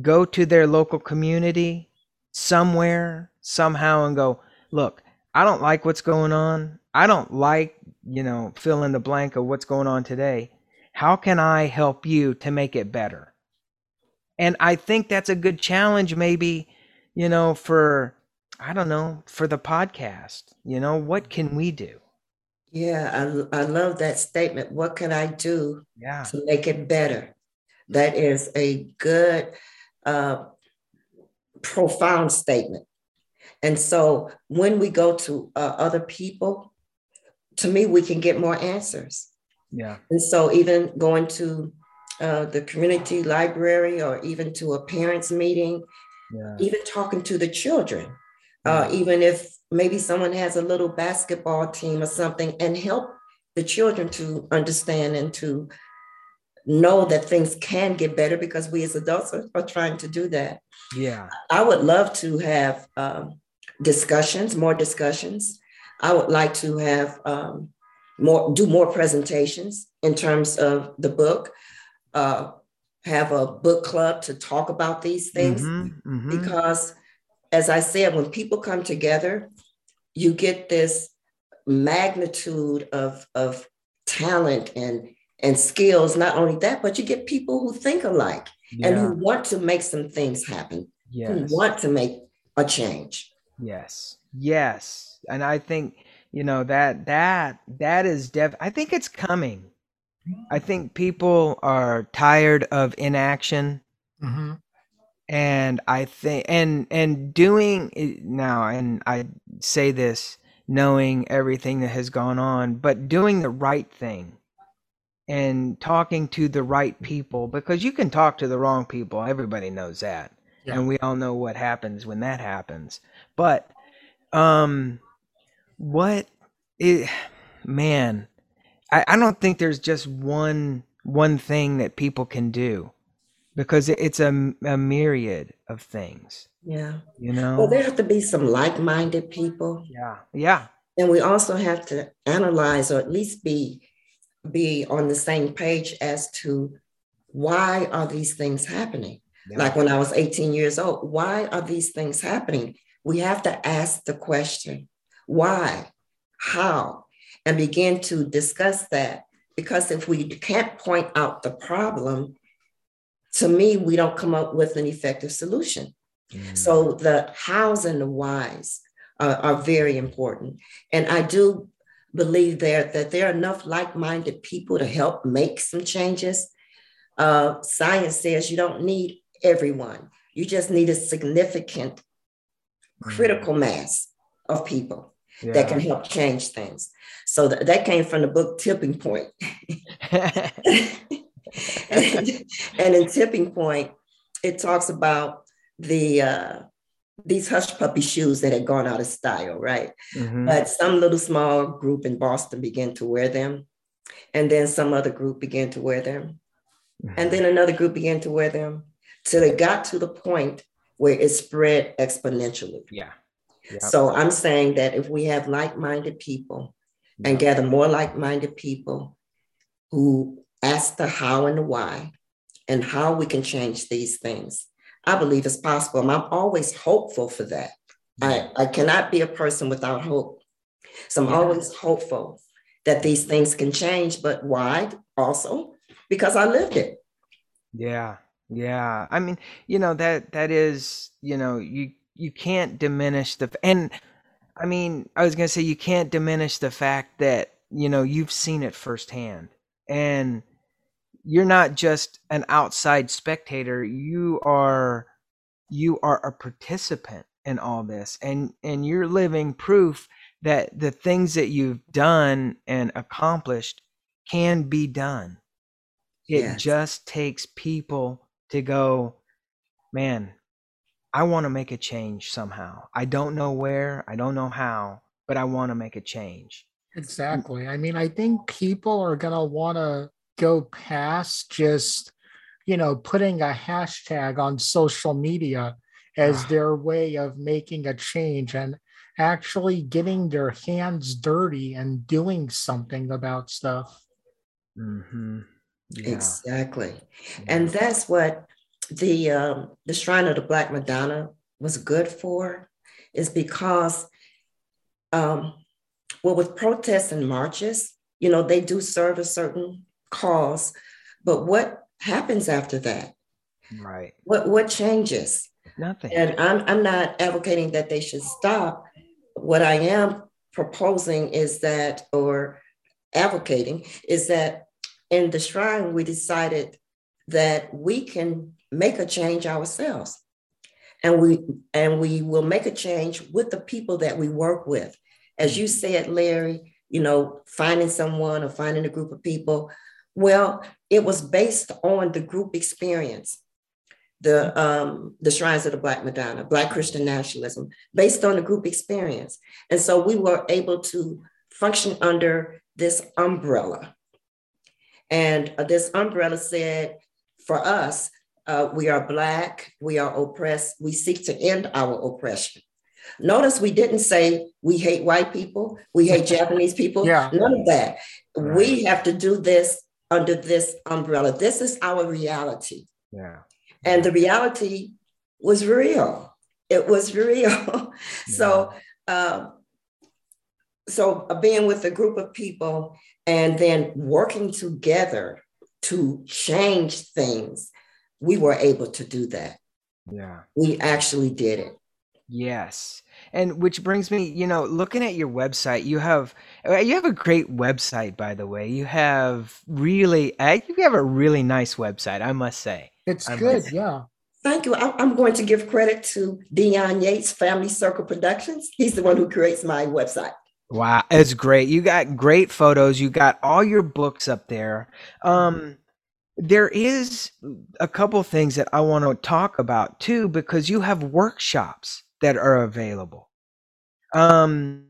go to their local community somewhere, somehow, and go, look, I don't like what's going on. I don't like, you know, fill in the blank of what's going on today. How can I help you to make it better? And I think that's a good challenge, maybe, you know, for, I don't know, for the podcast. You know, what can we do? Yeah, I, I love that statement. What can I do Yeah. to make it better? That is a good, uh, profound statement. And so when we go to uh, other people, to me, we can get more answers. Yeah. And so even going to uh, the community library or even to a parents meeting, Yeah. even talking to the children, uh, even if maybe someone has a little basketball team or something, and help the children to understand and to know that things can get better because we as adults are, are trying to do that. Yeah. I would love to have um, discussions, more discussions. I would like to have um, more, do more presentations in terms of the book. Uh, have a book club to talk about these things Mhm, mhm. because, as I said, when people come together, you get this magnitude of of talent and and skills. Not only that, but you get people who think alike and who want to make some things happen Yes. who want to make a change. Yes. Yes. And I think, you know, that that that is def I think it's coming. I think people are tired of inaction hmm and I think and and doing it now and I say this knowing everything that has gone on, but doing the right thing and talking to the right people because you can talk to the wrong people. Everybody knows that. Yeah. And we all know what happens when that happens. But um what it man, I, I don't think there's just one one thing that people can do because it's a, a myriad of things, Yeah. you know? Well, there have to be some like-minded people, yeah. Yeah. and we also have to analyze or at least be be on the same page as to why are these things happening. Yeah. Like when I was 18 years old, why are these things happening? We have to ask the question, why, how, and begin to discuss that. Because if we can't point out the problem, to me, we don't come up with an effective solution. Mm. So the hows and the whys are, are very important. And I do believe there that there are enough like-minded people to help make some changes. Uh, science says you don't need everyone. You just need a significant critical mass of people yeah. that can help change things. So th- that came from the book Tipping Point. and, and in Tipping Point, it talks about the uh, these hush puppy shoes that had gone out of style, right? Mhm. But some little small group in Boston began to wear them, and then some other group began to wear them, and then another group began to wear them, till it got to the point where it spread exponentially. yeah. Yep. So I'm saying that if we have like-minded people and gather more like-minded people who ask the how and the why and how we can change these things, I believe it's possible. And I'm always hopeful for that. I, I cannot be a person without hope. So I'm always hopeful that these things can change. But why? Also, because I lived it. Yeah. Yeah. I mean, you know, that that is, you know, you you can't diminish the and I mean, I was going to say you can't diminish the fact that, you know, you've seen it firsthand. And you're not just an outside spectator, you are you are a participant in all this and and you're living proof that the things that you've done and accomplished can be done. It Yes. just takes people to go, man, I want to make a change somehow. I don't know where, I don't know how, but I want to make a change. Exactly. I mean, I think people are going to want to go past just, you know, putting a hashtag on social media as Ah. their way of making a change and actually getting their hands dirty and doing something about stuff. Mm-hmm. Yeah. Exactly. Yeah. And that's what the um, the Shrine of the Black Madonna was good for, is because um, well, with protests and marches, you know, they do serve a certain cause, but what happens after that? Right. What what changes? Nothing. And I'm I'm not advocating that they should stop. What I am proposing is that, or advocating, is that in the shrine we decided that we can make a change ourselves and we and we will make a change with the people that we work with as you said larry you know finding someone or finding a group of people. Well it was based on the group experience the um, the shrines of the black madonna black christian nationalism based on the group experience. And so we were able to function under this umbrella. And uh, this umbrella said for us uh, we are Black, we are oppressed, we seek to end our oppression. Notice we didn't say we hate white people, we hate Japanese people, yeah. none of that. Right. We have to do this under this umbrella. This is our reality. Yeah. And the reality was real. It was real. Yeah. so, um, so being with a group of people and then working together to change things we were able to do that. Yeah. We actually did it. Yes. And which brings me, you know, looking at your website, you have uh, you have a great website by the way. You have really I you have a really nice website, I must say. It's I good, yeah. Thank you. I'm going to give credit to Dion Yates, Family Circle Productions. He's the one who creates my website. Wow, it's great. You got great photos. You got all your books up there. Um, there is a couple things that I want to talk about too, because you have workshops that are available. Um,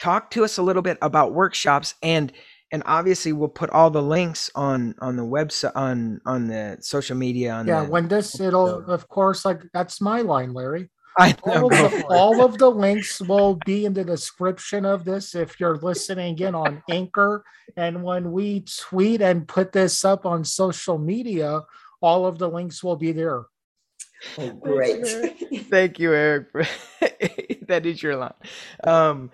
talk to us a little bit about workshops and and obviously we'll put all the links on on the website on on the social media on yeah the, when this it'll of course like that's my line larry I know, all, of the, all of the links will be in the description of this if you're listening in on Anchor. And when we tweet and put this up on social media, all of the links will be there. Oh, great. Thank you, Eric. that is your line. Um,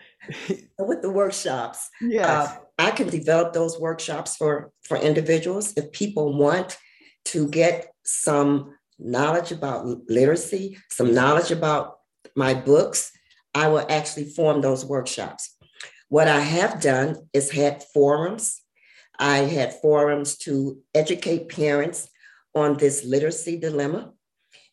With the workshops, yes. Uh, I can develop those workshops for, for individuals if people want to get some knowledge about literacy, some knowledge about my books, I will actually form those workshops. What I have done is had forums. I had forums to educate parents on this literacy dilemma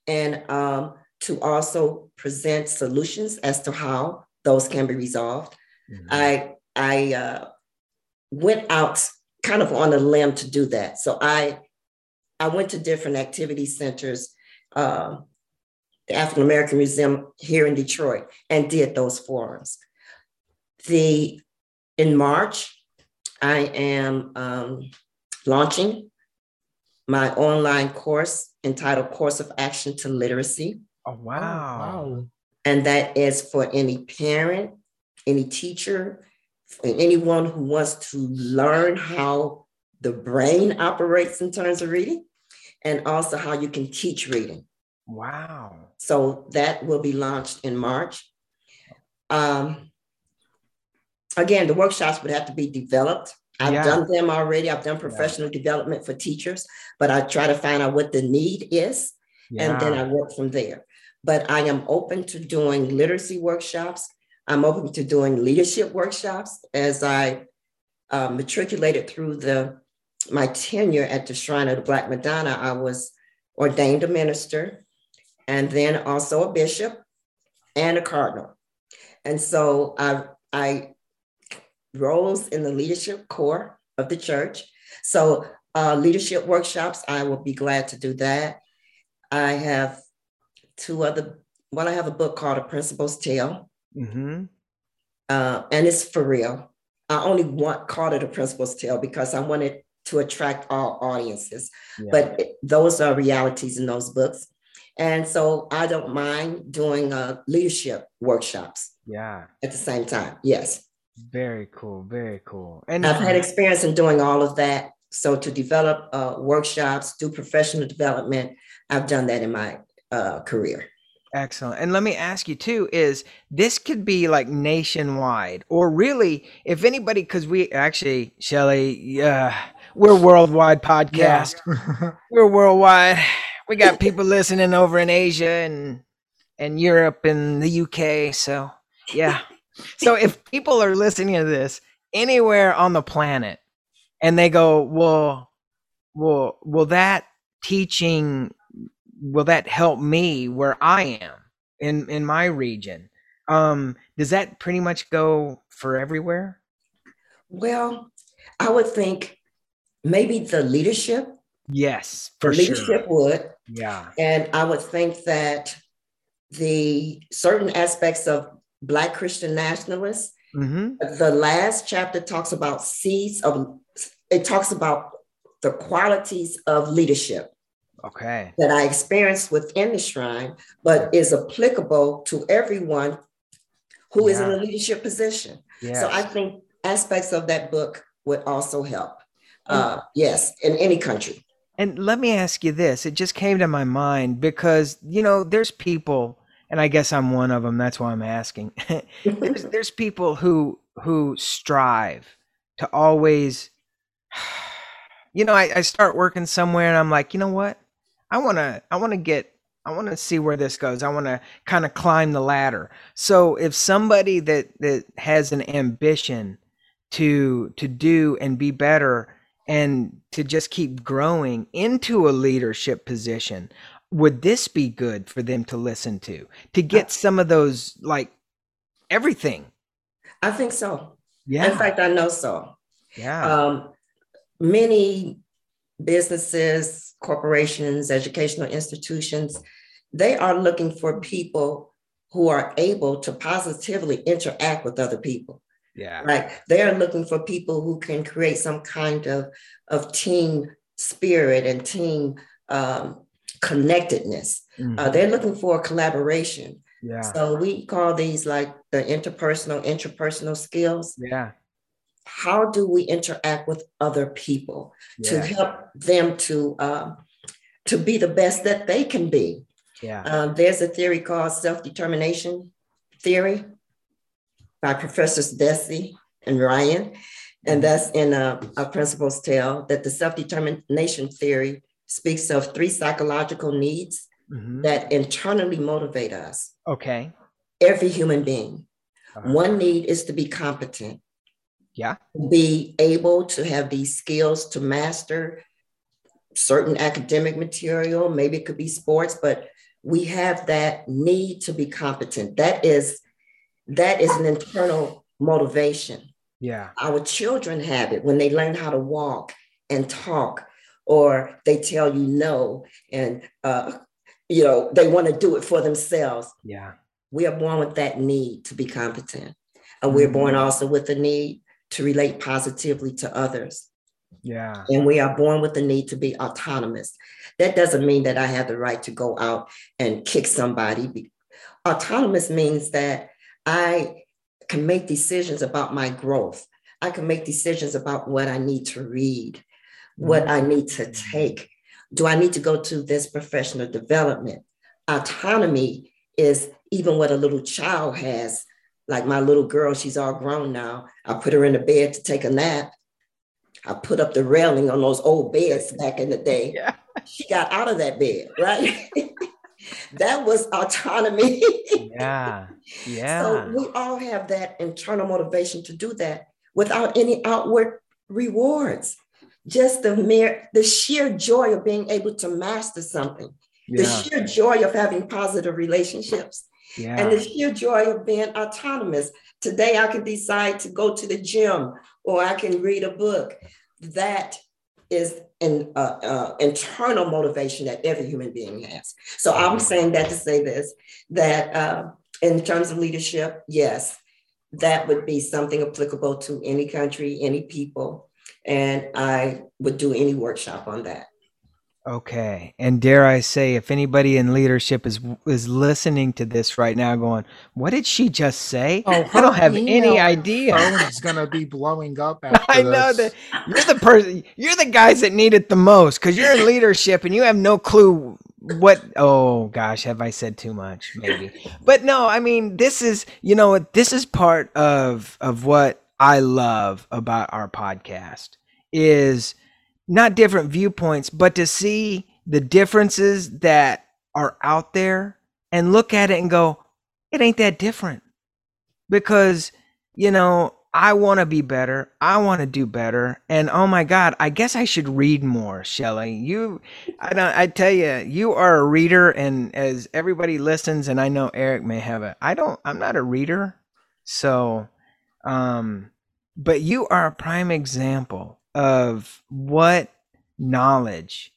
and um, to also present solutions as to how those can be resolved. Mm-hmm. I, I uh, went out kind of on a limb to do that. So I I went to different activity centers, uh, the African American Museum here in Detroit, and did those forums. The in March, I am um, launching my online course entitled Course of Action to Literacy. Oh, wow. And that is for any parent, any teacher, anyone who wants to learn how the brain operates in terms of reading and also how you can teach reading. Wow. So that will be launched in March. Um, again, the workshops would have to be developed. I've yeah. done them already. I've done professional yeah. development for teachers, but I try to find out what the need is yeah. and then I work from there. But I am open to doing literacy workshops. I'm open to doing leadership workshops as I uh, matriculated through the my tenure at the Shrine of the Black Madonna, I was ordained a minister and then also a bishop and a cardinal. And so I, I rose in the leadership core of the church. So uh, leadership workshops, I will be glad to do that. I have two other, well, I have a book called A Principal's Tale. Mm-hmm. Uh, and it's for real. I only want called it a principal's tale because I wanted to attract all audiences. Yeah. But those are realities in those books. And so I don't mind doing uh, leadership workshops. Yeah. At the same time. Yes. Very cool. Very cool. And I've had experience in doing all of that. So to develop uh, workshops, do professional development, I've done that in my uh, career. Excellent. And let me ask you too is this could be like nationwide or really if anybody cuz we actually Shelley yeah we're worldwide podcast. Yeah. we're worldwide. We got people listening over in Asia and and Europe and the UK so yeah. So if people are listening to this anywhere on the planet and they go, "Well, will will that teaching will that help me where I am in in my region? Um, does that pretty much go for everywhere? Well, I would think maybe the leadership. Yes, for leadership sure. would. Yeah, and I would think that the certain aspects of Black Christian nationalists. Mm-hmm. The last chapter talks about seeds of. It talks about the qualities of leadership okay that i experienced within the shrine but is applicable to everyone who yeah. is in a leadership position yes. so i think aspects of that book would also help uh, yes in any country and let me ask you this it just came to my mind because you know there's people and i guess i'm one of them that's why i'm asking there's, there's people who who strive to always you know I, I start working somewhere and i'm like you know what I want to I want to get I want to see where this goes. I want to kind of climb the ladder. So if somebody that that has an ambition to to do and be better and to just keep growing into a leadership position, would this be good for them to listen to? To get some of those like everything. I think so. Yeah. In fact, I know so. Yeah. Um, many businesses, corporations, educational institutions, they are looking for people who are able to positively interact with other people. Yeah. Right. They are looking for people who can create some kind of, of team spirit and team um, connectedness. Uh, mm-hmm. Uh, they're looking for collaboration. Yeah. So we call these like the interpersonal, intrapersonal skills. Yeah how do we interact with other people yeah. to help them to um, to be the best that they can be yeah um, there's a theory called self-determination theory by professors deci and ryan and mm-hmm. that's in a, a principal's tale that the self-determination theory speaks of three psychological needs mm-hmm. that internally motivate us. Okay. Every human being. Uh-huh. one need is to be competent. Yeah. Be able to have these skills to master certain academic material. Maybe it could be sports but we have that need to be competent. That is that is an internal motivation. Yeah. Our children have it when they learn how to walk and talk or they tell you no and uh, you know they want to do it for themselves yeah we are born with that need to be competent and we're born mm-hmm. also with the need to relate positively to others. Yeah. And we are born with the need to be autonomous. That doesn't mean that I have the right to go out and kick somebody. Autonomous means that I can make decisions about my growth. I can make decisions about what I need to read, what mm-hmm. I need to take. Do I need to go to this professional development? Autonomy is even what a little child has like my little girl, she's all grown now. I put her in the bed to take a nap. I put up the railing on those old beds back in the day. Yeah. She got out of that bed, right? that was autonomy. yeah. Yeah. So we all have that internal motivation to do that without any outward rewards. Just the mere, the sheer joy of being able to master something, yeah. the sheer joy of having positive relationships, yeah. and the sheer joy of being autonomous. Today, I can decide to go to the gym or I can read a book. That is an uh, uh, internal motivation that every human being has. So I'm saying that to say this that uh, in terms of leadership, yes, that would be something applicable to any country, any people, and I would do any workshop on that. Okay. And dare I say, if anybody in leadership is is listening to this right now, going, "What did she just say?" Oh, I don't have her any email idea. Phone's gonna be blowing up after I know that you're the person. You're the guys that need it the most because you're in leadership and you have no clue what. Oh gosh, have I said too much? Maybe. But no, I mean, this is you know what this is part of of what I love about our podcast is not different viewpoints, but to see the differences that are out there and look at it and go, it ain't that different. Because, you know, I want to be better. I want to do better. And oh my God, I guess I should read more, Shelley. You, I don't, I tell you, you are a reader. And as everybody listens, and I know Eric may have it, I don't, I'm not a reader. So, um, but you are a prime example of what knowledge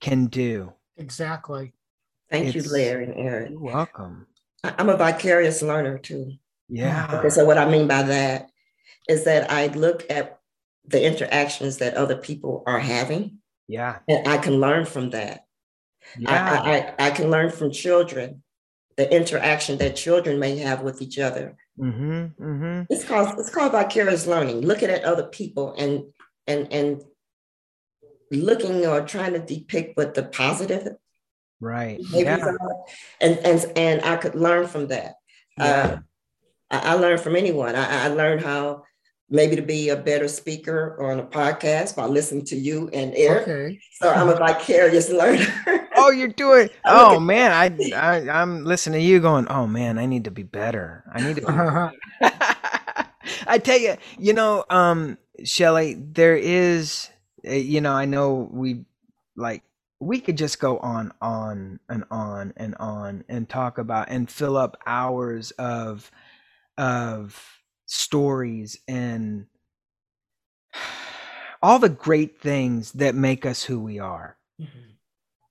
can do. Exactly. Thank you, It's- Larry and Eric. You're welcome. I- I'm a vicarious learner too. Yeah. Okay, so what I mean by that is that I look at the interactions that other people are having, Yeah. and I can learn from that. Yeah. I, I, I can learn from children, the interaction that children may have with each other. mm-hmm. Mm-hmm. It's called it's called vicarious learning. Looking at other people and and and looking or trying to depict what the positive Right. Yeah. and and and I could learn from that. Yeah. Uh, I, I learned from anyone. I, I learned how maybe to be a better speaker or on a podcast by listening to you and Eric. Okay. So I'm a vicarious learner. Oh, you're doing. Oh man, I, I I'm listening to you going. Oh man, I need to be better. I need to. Be I tell you, you know, um, Shelley, there is, uh, you know, I know we like we could just go on, on and on and on and talk about and fill up hours of of stories and all the great things that make us who we are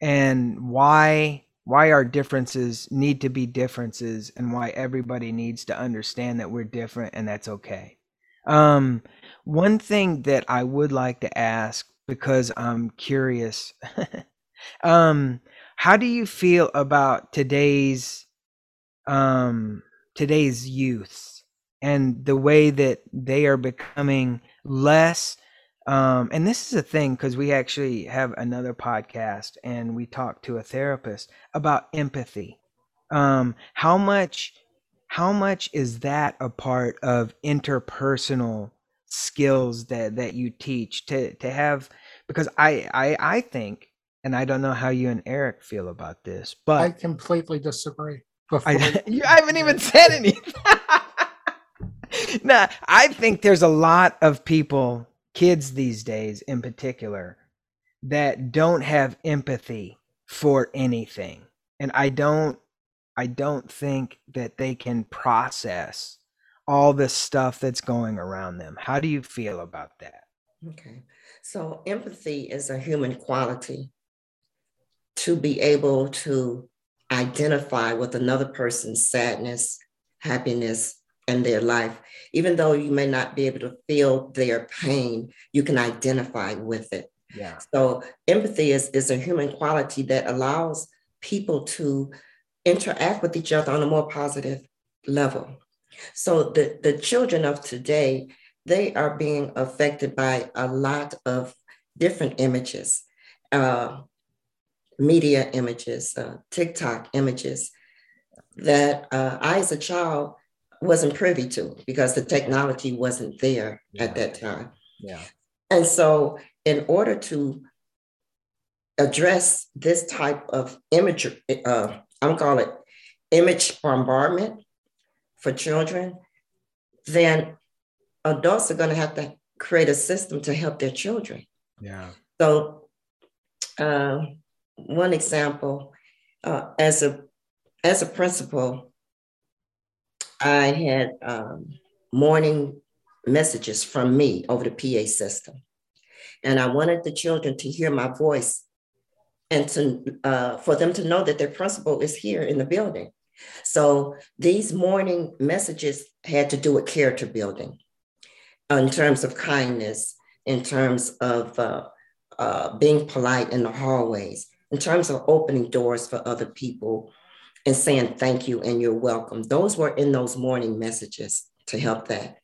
and why why our differences need to be differences and why everybody needs to understand that we're different and that's okay. Um one thing that I would like to ask because I'm curious um how do you feel about today's um today's youth and the way that they are becoming less um, and this is a thing because we actually have another podcast and we talked to a therapist about empathy. Um, how much, how much is that a part of interpersonal skills that that you teach to to have? Because I I I think, and I don't know how you and Eric feel about this, but I completely disagree. Before I, you haven't even said anything. nah, I think there's a lot of people, kids these days in particular, that don't have empathy for anything. And I don't I don't think that they can process all the stuff that's going around them. How do you feel about that? Okay. So empathy is a human quality to be able to identify with another person's sadness, happiness, and their life. Even though you may not be able to feel their pain, you can identify with it. Yeah. So empathy is, is a human quality that allows people to interact with each other on a more positive level. So the, the children of today, they are being affected by a lot of different images, uh, media images, uh, TikTok images that uh, I, as a child, wasn't privy to because the technology wasn't there Yeah. at that time. Yeah. And so, in order to address this type of image, uh, I'm gonna call it image bombardment for children, then adults are going to have to create a system to help their children. Yeah. So, uh, one example, uh, as a as a principal, I had um, morning messages from me over the PA system, and I wanted the children to hear my voice and to uh, for them to know that their principal is here in the building. So these morning messages had to do with character building in terms of kindness, in terms of uh, uh, being polite in the hallways, in terms of opening doors for other people and saying thank you and you're welcome. Those were in those morning messages to help that.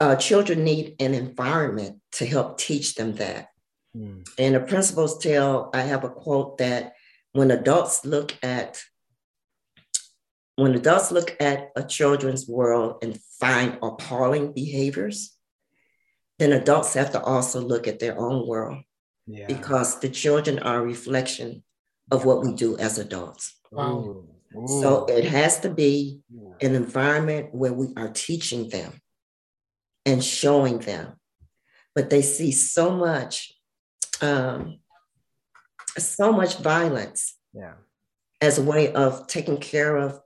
Uh, children need an environment to help teach them that. Mm. And the Principal's Tale, I have a quote that when adults look at when adults look at a children's world and find appalling behaviors, then adults have to also look at their own world yeah. because the children are a reflection of what we do as adults. Wow. So it has to be an environment where we are teaching them and showing them, but they see so much, um, so much violence yeah. as a way of taking care of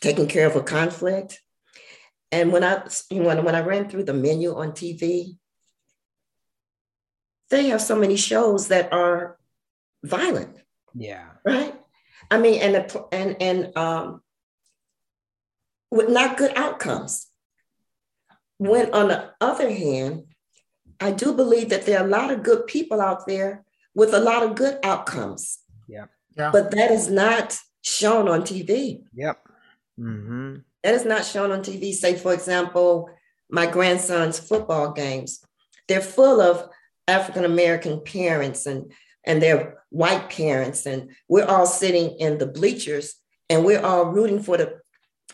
taking care of a conflict. And when I when, when I ran through the menu on TV, they have so many shows that are violent. Yeah. Right. I mean, and the, and and um, with not good outcomes. When on the other hand, I do believe that there are a lot of good people out there with a lot of good outcomes. Yeah. yeah. But that is not shown on TV. Yep. Mm-hmm. That is not shown on TV. Say, for example, my grandson's football games. They're full of African American parents and and their white parents, and we're all sitting in the bleachers and we're all rooting for the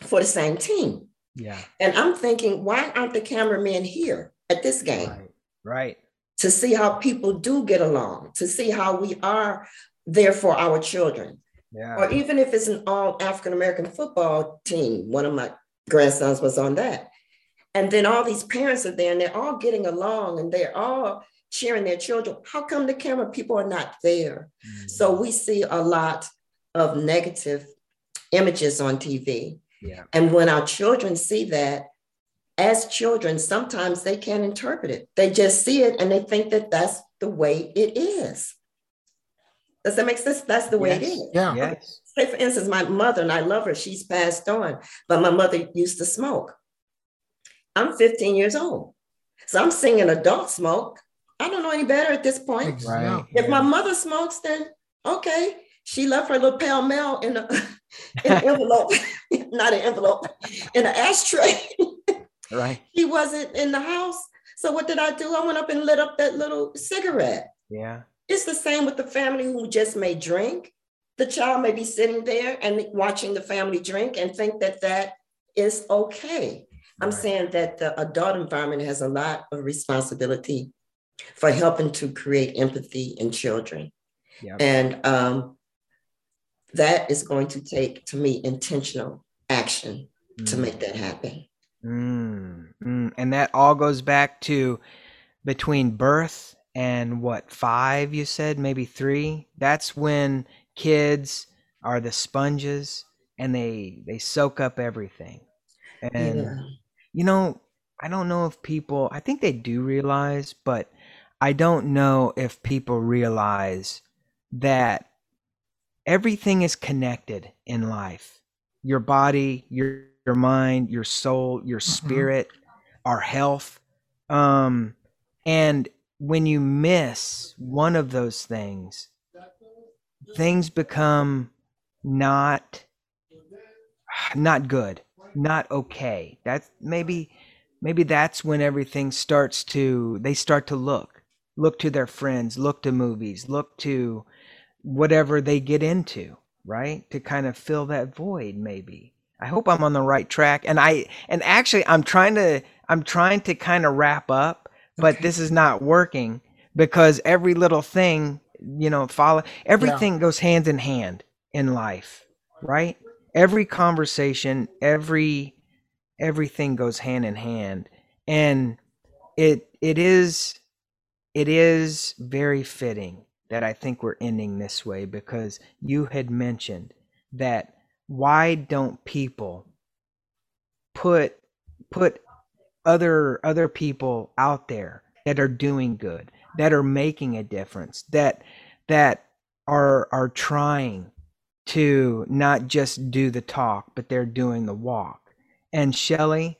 for the same team. Yeah. And I'm thinking, why aren't the cameramen here at this game? Right. right. To see how people do get along, to see how we are there for our children. Yeah. Or even if it's an all African American football team, one of my grandsons was on that. And then all these parents are there and they're all getting along and they're all cheering their children. How come the camera people are not there? Mm-hmm. So we see a lot of negative images on TV. Yeah. And when our children see that, as children, sometimes they can't interpret it. They just see it and they think that that's the way it is. Does that make sense? That's the way yes. it is. Yeah. Yes. Say, for instance, my mother, and I love her, she's passed on, but my mother used to smoke. I'm 15 years old. So I'm seeing an adult smoke. I don't know any better at this point. Right. If my mother smokes, then okay. She left her little Pall Mall in, a, in an envelope, not an envelope, in an ashtray. right. He wasn't in the house. So what did I do? I went up and lit up that little cigarette. Yeah. It's the same with the family who just may drink. The child may be sitting there and watching the family drink and think that that is okay. I'm saying that the adult environment has a lot of responsibility for helping to create empathy in children. Yep. And um, that is going to take, to me, intentional action mm. to make that happen. Mm. Mm. And that all goes back to between birth and what five you said maybe three that's when kids are the sponges and they they soak up everything and yeah. you know i don't know if people i think they do realize but i don't know if people realize that everything is connected in life your body your your mind your soul your mm-hmm. spirit mm-hmm. our health um and when you miss one of those things, things become not not good, not okay. That's maybe maybe that's when everything starts to they start to look look to their friends, look to movies, look to whatever they get into, right? To kind of fill that void maybe. I hope I'm on the right track and I and actually I'm trying to I'm trying to kind of wrap up but okay. this is not working because every little thing, you know, follow everything yeah. goes hand in hand in life, right? Every conversation, every everything goes hand in hand. And it it is it is very fitting that I think we're ending this way because you had mentioned that why don't people put put other other people out there that are doing good, that are making a difference, that that are are trying to not just do the talk, but they're doing the walk. And Shelley,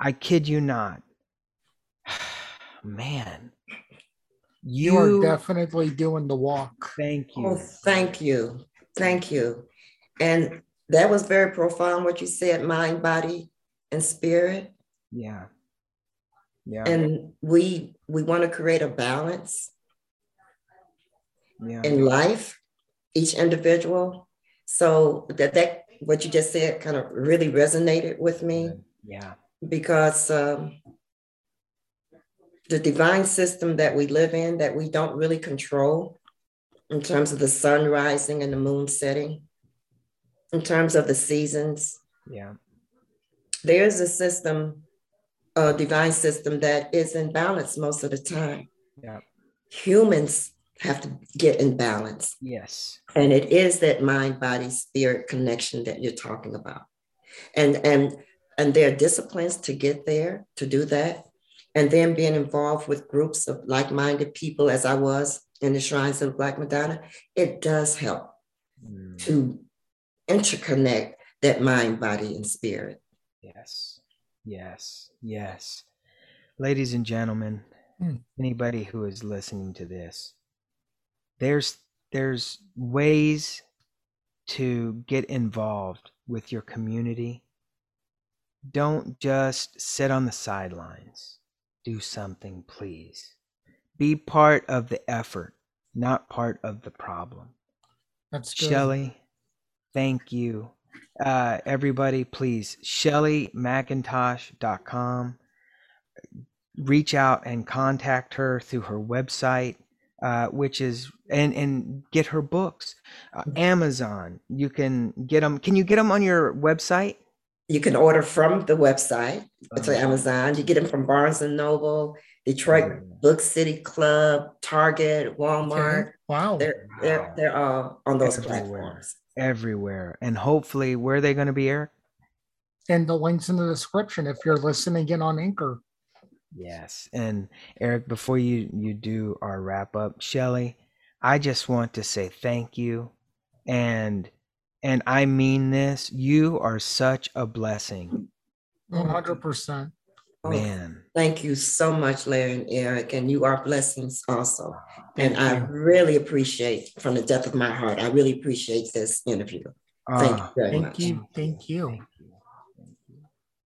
I kid you not, man, You, you are definitely doing the walk. Thank you. Oh, thank you. Thank you. And that was very profound what you said mind, body, and spirit. Yeah. Yeah. And we we want to create a balance yeah. in life, each individual. So that that what you just said kind of really resonated with me. Yeah. Because um, the divine system that we live in that we don't really control in terms of the sun rising and the moon setting, in terms of the seasons. Yeah. There's a system, a divine system that is in balance most of the time. Yeah. Humans have to get in balance. Yes. And it is that mind, body, spirit connection that you're talking about. And and and there are disciplines to get there, to do that. And then being involved with groups of like-minded people as I was in the shrines of Black Madonna, it does help mm. to interconnect that mind, body, and spirit. Yes. Yes. Yes. Ladies and gentlemen, mm. anybody who is listening to this, there's there's ways to get involved with your community. Don't just sit on the sidelines. Do something, please. Be part of the effort, not part of the problem. That's good. Shelley, thank you. Uh, everybody, please, ShelleyMcIntosh.com. Reach out and contact her through her website, uh, which is and and get her books. Uh, mm-hmm. Amazon, you can get them. Can you get them on your website? You can order from the website to Amazon. You get them from Barnes and Noble, Detroit Book City Club, Target, Walmart. Okay. Wow. They're they're they're all on those Everywhere. platforms. Everywhere. And hopefully where are they going to be, Eric? And the links in the description if you're listening in on Anchor. Yes. And Eric, before you you do our wrap up, Shelley, I just want to say thank you and and I mean this, you are such a blessing. 100%. Man. thank you so much, Larry and Eric. And you are blessings also. Thank and you. I really appreciate, from the depth of my heart, I really appreciate this interview. Thank uh, you very thank much. You, thank you. Thank you.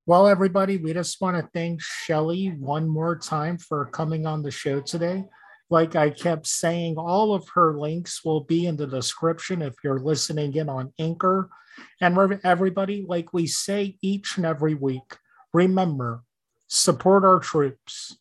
Well, everybody, we just want to thank Shelley one more time for coming on the show today like I kept saying, all of her links will be in the description if you're listening in on Anchor. And everybody, like we say each and every week, remember support our troops,